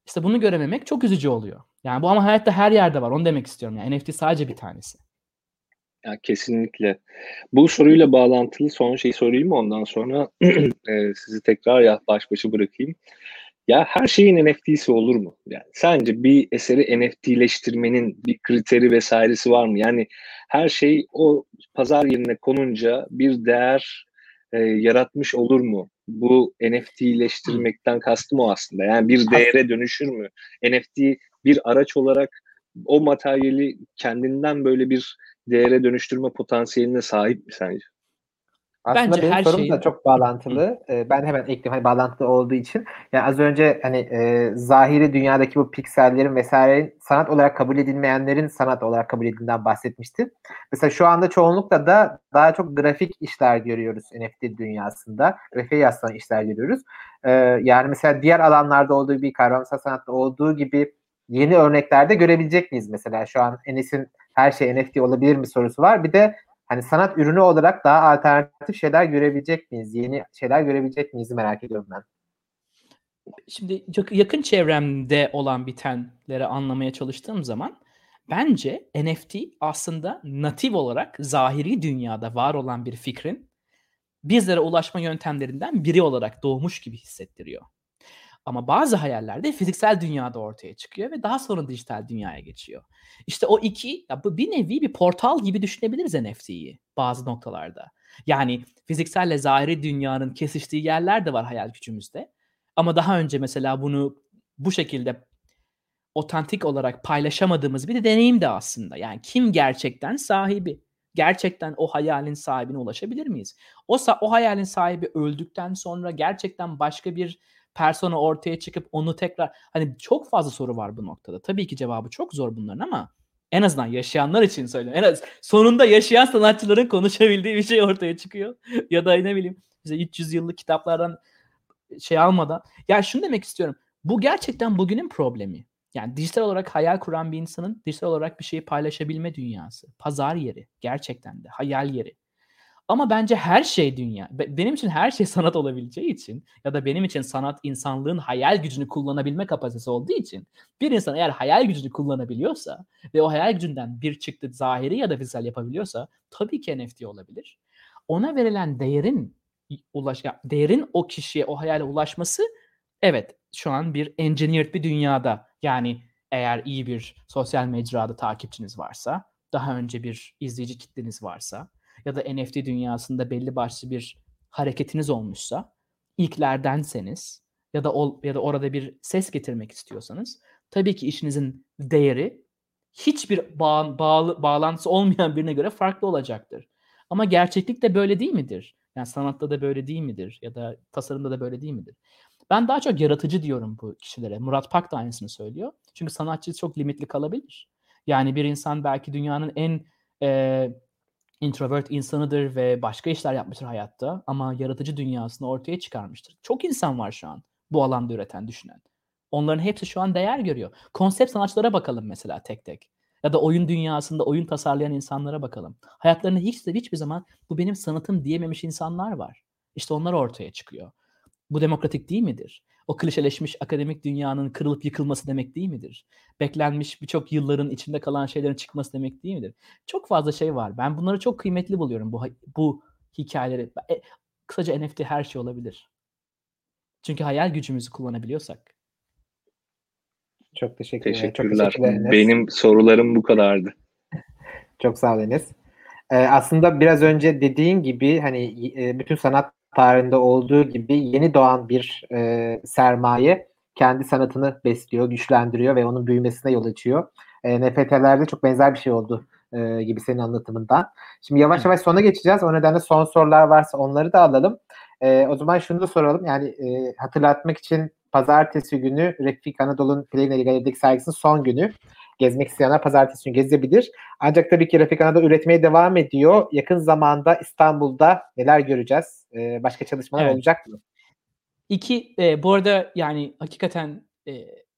Speaker 2: İşte bunu görememek çok üzücü oluyor. Yani bu ama hayatta her yerde var. Onu demek istiyorum. Yani NFT sadece bir tanesi.
Speaker 3: Ya kesinlikle. Bu soruyla bağlantılı son şeyi sorayım ondan sonra e, sizi tekrar ya baş başa bırakayım. Ya her şeyin NFT'si olur mu? Yani sence bir eseri NFT'leştirmenin bir kriteri vesairesi var mı? Yani her şey o pazar yerine konunca bir değer e, yaratmış olur mu? Bu NFT'leştirmekten kastım o aslında. Yani bir değere dönüşür mü? NFT bir araç olarak o materyali kendinden böyle bir değere dönüştürme potansiyeline sahip mi sence?
Speaker 1: Aslında
Speaker 2: Bence
Speaker 1: benim
Speaker 2: her
Speaker 1: sorum
Speaker 2: şeyin
Speaker 1: da çok bağlantılı. Ee, ben hemen ekleyeyim hani bağlantılı olduğu için. Yani az önce hani e, zahiri dünyadaki bu piksellerin vesaire sanat olarak kabul edilmeyenlerin sanat olarak kabul edildiğinden bahsetmiştin. Mesela şu anda çoğunlukla da daha çok grafik işler görüyoruz NFT dünyasında. Grafiğe yaslanan işler görüyoruz. Ee, yani mesela diğer alanlarda olduğu bir kavramsal sanatta olduğu gibi yeni örneklerde görebilecek miyiz mesela? Şu an Enes'in her şey NFT olabilir mi sorusu var. Bir de hani sanat ürünü olarak daha alternatif şeyler görebilecek miyiz? Yeni şeyler görebilecek miyiz merak ediyorum ben.
Speaker 2: Şimdi yakın çevremde olan bitenleri anlamaya çalıştığım zaman bence NFT aslında natif olarak zahiri dünyada var olan bir fikrin bizlere ulaşma yöntemlerinden biri olarak doğmuş gibi hissettiriyor. Ama bazı hayallerde fiziksel dünyada ortaya çıkıyor ve daha sonra dijital dünyaya geçiyor. İşte o iki, ya bu bir nevi bir portal gibi düşünebiliriz NFT'yi bazı noktalarda. Yani fizikselle zahiri dünyanın kesiştiği yerler de var hayal gücümüzde. Ama daha önce mesela bunu bu şekilde otantik olarak paylaşamadığımız bir de deneyim de aslında. Yani kim gerçekten sahibi? Gerçekten o hayalin sahibine ulaşabilir miyiz? O, o hayalin sahibi öldükten sonra gerçekten başka bir persona ortaya çıkıp onu tekrar hani çok fazla soru var bu noktada. Tabii ki cevabı çok zor bunların ama en azından yaşayanlar için söylüyorum. En az sonunda yaşayan sanatçıların konuşabildiği bir şey ortaya çıkıyor. ya da ne bileyim bize 300 yıllık kitaplardan şey almadan. Yani şunu demek istiyorum. Bu gerçekten bugünün problemi. Yani dijital olarak hayal kuran bir insanın dijital olarak bir şeyi paylaşabilme dünyası. Pazar yeri. Gerçekten de. Hayal yeri. Ama bence her şey dünya. Benim için her şey sanat olabileceği için ya da benim için sanat insanlığın hayal gücünü kullanabilme kapasitesi olduğu için bir insan eğer hayal gücünü kullanabiliyorsa ve o hayal gücünden bir çıktı zahiri ya da fiziksel yapabiliyorsa tabii ki NFT olabilir. Ona verilen değerin ulaş değerin o kişiye o hayale ulaşması evet şu an bir engineered bir dünyada yani eğer iyi bir sosyal mecrada takipçiniz varsa daha önce bir izleyici kitleniz varsa ya da NFT dünyasında belli başlı bir hareketiniz olmuşsa ilklerdenseniz ya da ol, ya da orada bir ses getirmek istiyorsanız tabii ki işinizin değeri hiçbir bağ, bağlı, bağlantısı olmayan birine göre farklı olacaktır. Ama gerçeklik de böyle değil midir? Yani sanatta da böyle değil midir? Ya da tasarımda da böyle değil midir? Ben daha çok yaratıcı diyorum bu kişilere. Murat Pak da aynısını söylüyor. Çünkü sanatçı çok limitli kalabilir. Yani bir insan belki dünyanın en e, introvert insanıdır ve başka işler yapmıştır hayatta ama yaratıcı dünyasını ortaya çıkarmıştır. Çok insan var şu an bu alanda üreten, düşünen. Onların hepsi şu an değer görüyor. Konsept sanatçılara bakalım mesela tek tek. Ya da oyun dünyasında oyun tasarlayan insanlara bakalım. Hayatlarında hiç de hiçbir zaman bu benim sanatım diyememiş insanlar var. İşte onlar ortaya çıkıyor. Bu demokratik değil midir? O klişeleşmiş akademik dünyanın kırılıp yıkılması demek değil midir? Beklenmiş birçok yılların içinde kalan şeylerin çıkması demek değil midir? Çok fazla şey var. Ben bunları çok kıymetli buluyorum bu bu hikayeleri. E, kısaca NFT her şey olabilir. Çünkü hayal gücümüzü kullanabiliyorsak.
Speaker 1: Çok teşekkür ederim.
Speaker 3: Teşekkürler. Çok teşekkür Benim sorularım bu kadardı.
Speaker 1: Çok sağ ol Enes. Ee, aslında biraz önce dediğin gibi hani e, bütün sanat tarihinde olduğu gibi yeni doğan bir e, sermaye kendi sanatını besliyor, güçlendiriyor ve onun büyümesine yol açıyor. E, NFT'lerde çok benzer bir şey oldu e, gibi senin anlatımından. Şimdi yavaş yavaş sona geçeceğiz. O nedenle son sorular varsa onları da alalım. E, o zaman şunu da soralım. Yani e, hatırlatmak için pazartesi günü Refik Anadolu'nun Play Galeri'deki sergisinin son günü gezmek isteyenler pazartesi günü gezebilir. Ancak tabii ki Refik Anadolu üretmeye devam ediyor. Yakın zamanda İstanbul'da neler göreceğiz? Ee, başka çalışmalar evet. olacak mı?
Speaker 2: İki, e, bu arada yani hakikaten e,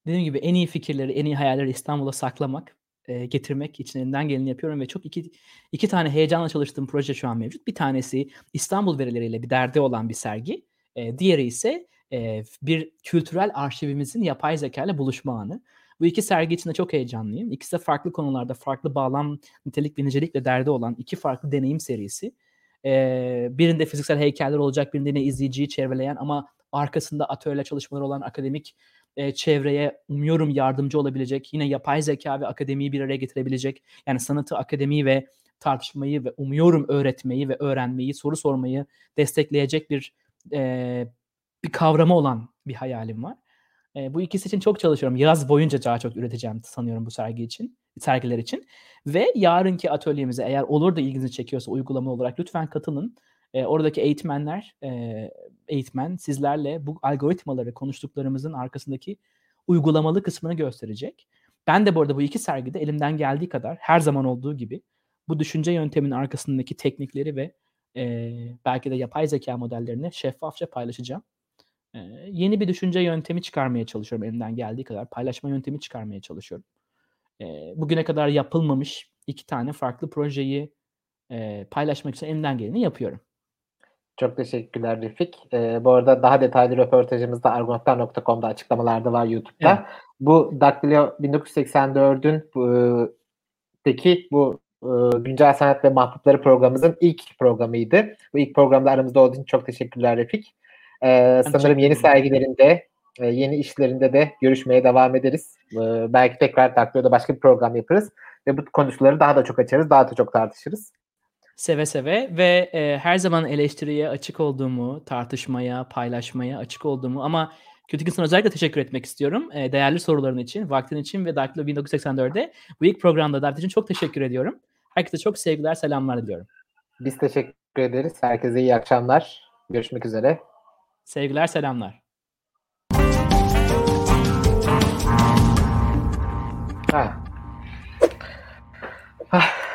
Speaker 2: dediğim gibi en iyi fikirleri, en iyi hayalleri İstanbul'a saklamak, e, getirmek için elinden geleni yapıyorum ve çok iki, iki tane heyecanla çalıştığım proje şu an mevcut. Bir tanesi İstanbul verileriyle bir derdi olan bir sergi. E, diğeri ise e, bir kültürel arşivimizin yapay zeka ile buluşma anı. Bu iki sergi için de çok heyecanlıyım. İkisi de farklı konularda farklı bağlam, nitelik ve nicelikle derdi olan iki farklı deneyim serisi. Ee, birinde fiziksel heykeller olacak, birinde yine izleyiciyi çevreleyen ama arkasında atölye çalışmaları olan akademik e, çevreye umuyorum yardımcı olabilecek. Yine yapay zeka ve akademiyi bir araya getirebilecek. Yani sanatı, akademiyi ve tartışmayı ve umuyorum öğretmeyi ve öğrenmeyi, soru sormayı destekleyecek bir e, bir kavramı olan bir hayalim var. E, bu ikisi için çok çalışıyorum. Yaz boyunca daha çok üreteceğim sanıyorum bu sergi için, sergiler için. Ve yarınki atölyemize eğer olur da ilginizi çekiyorsa uygulama olarak lütfen katılın. E, oradaki eğitmenler, e, eğitmen sizlerle bu algoritmaları konuştuklarımızın arkasındaki uygulamalı kısmını gösterecek. Ben de bu arada bu iki sergide elimden geldiği kadar her zaman olduğu gibi bu düşünce yönteminin arkasındaki teknikleri ve e, belki de yapay zeka modellerini şeffafça paylaşacağım. E, yeni bir düşünce yöntemi çıkarmaya çalışıyorum elimden geldiği kadar. Paylaşma yöntemi çıkarmaya çalışıyorum. E, bugüne kadar yapılmamış iki tane farklı projeyi e, paylaşmak için elimden geleni yapıyorum.
Speaker 1: Çok teşekkürler Refik. Ee, bu arada daha detaylı röportajımız da argonotlar.com'da açıklamalarda var YouTube'da. Evet. Bu Daktilo 1984'ün bu, deki bu e, Güncel Sanat ve Mahpupları programımızın ilk programıydı. Bu ilk programda aramızda olduğun için çok teşekkürler Refik. Ee, sanırım yeni sergilerinde, e, yeni işlerinde de görüşmeye devam ederiz. Ee, belki tekrar Daktilo'da başka bir program yaparız ve bu konuları daha da çok açarız, daha da çok tartışırız.
Speaker 2: Seve seve ve e, her zaman eleştiriye açık olduğumu, tartışmaya, paylaşmaya açık olduğumu ama Kötü sana özellikle teşekkür etmek istiyorum. E, değerli soruların için, vaktin için ve Daktilo 1984'de bu ilk programda davet için çok teşekkür ediyorum. Herkese çok sevgiler, selamlar diliyorum.
Speaker 1: Biz teşekkür ederiz. Herkese iyi akşamlar. Görüşmek üzere.
Speaker 2: Sevgiler, selamlar.
Speaker 1: Ha. Ah.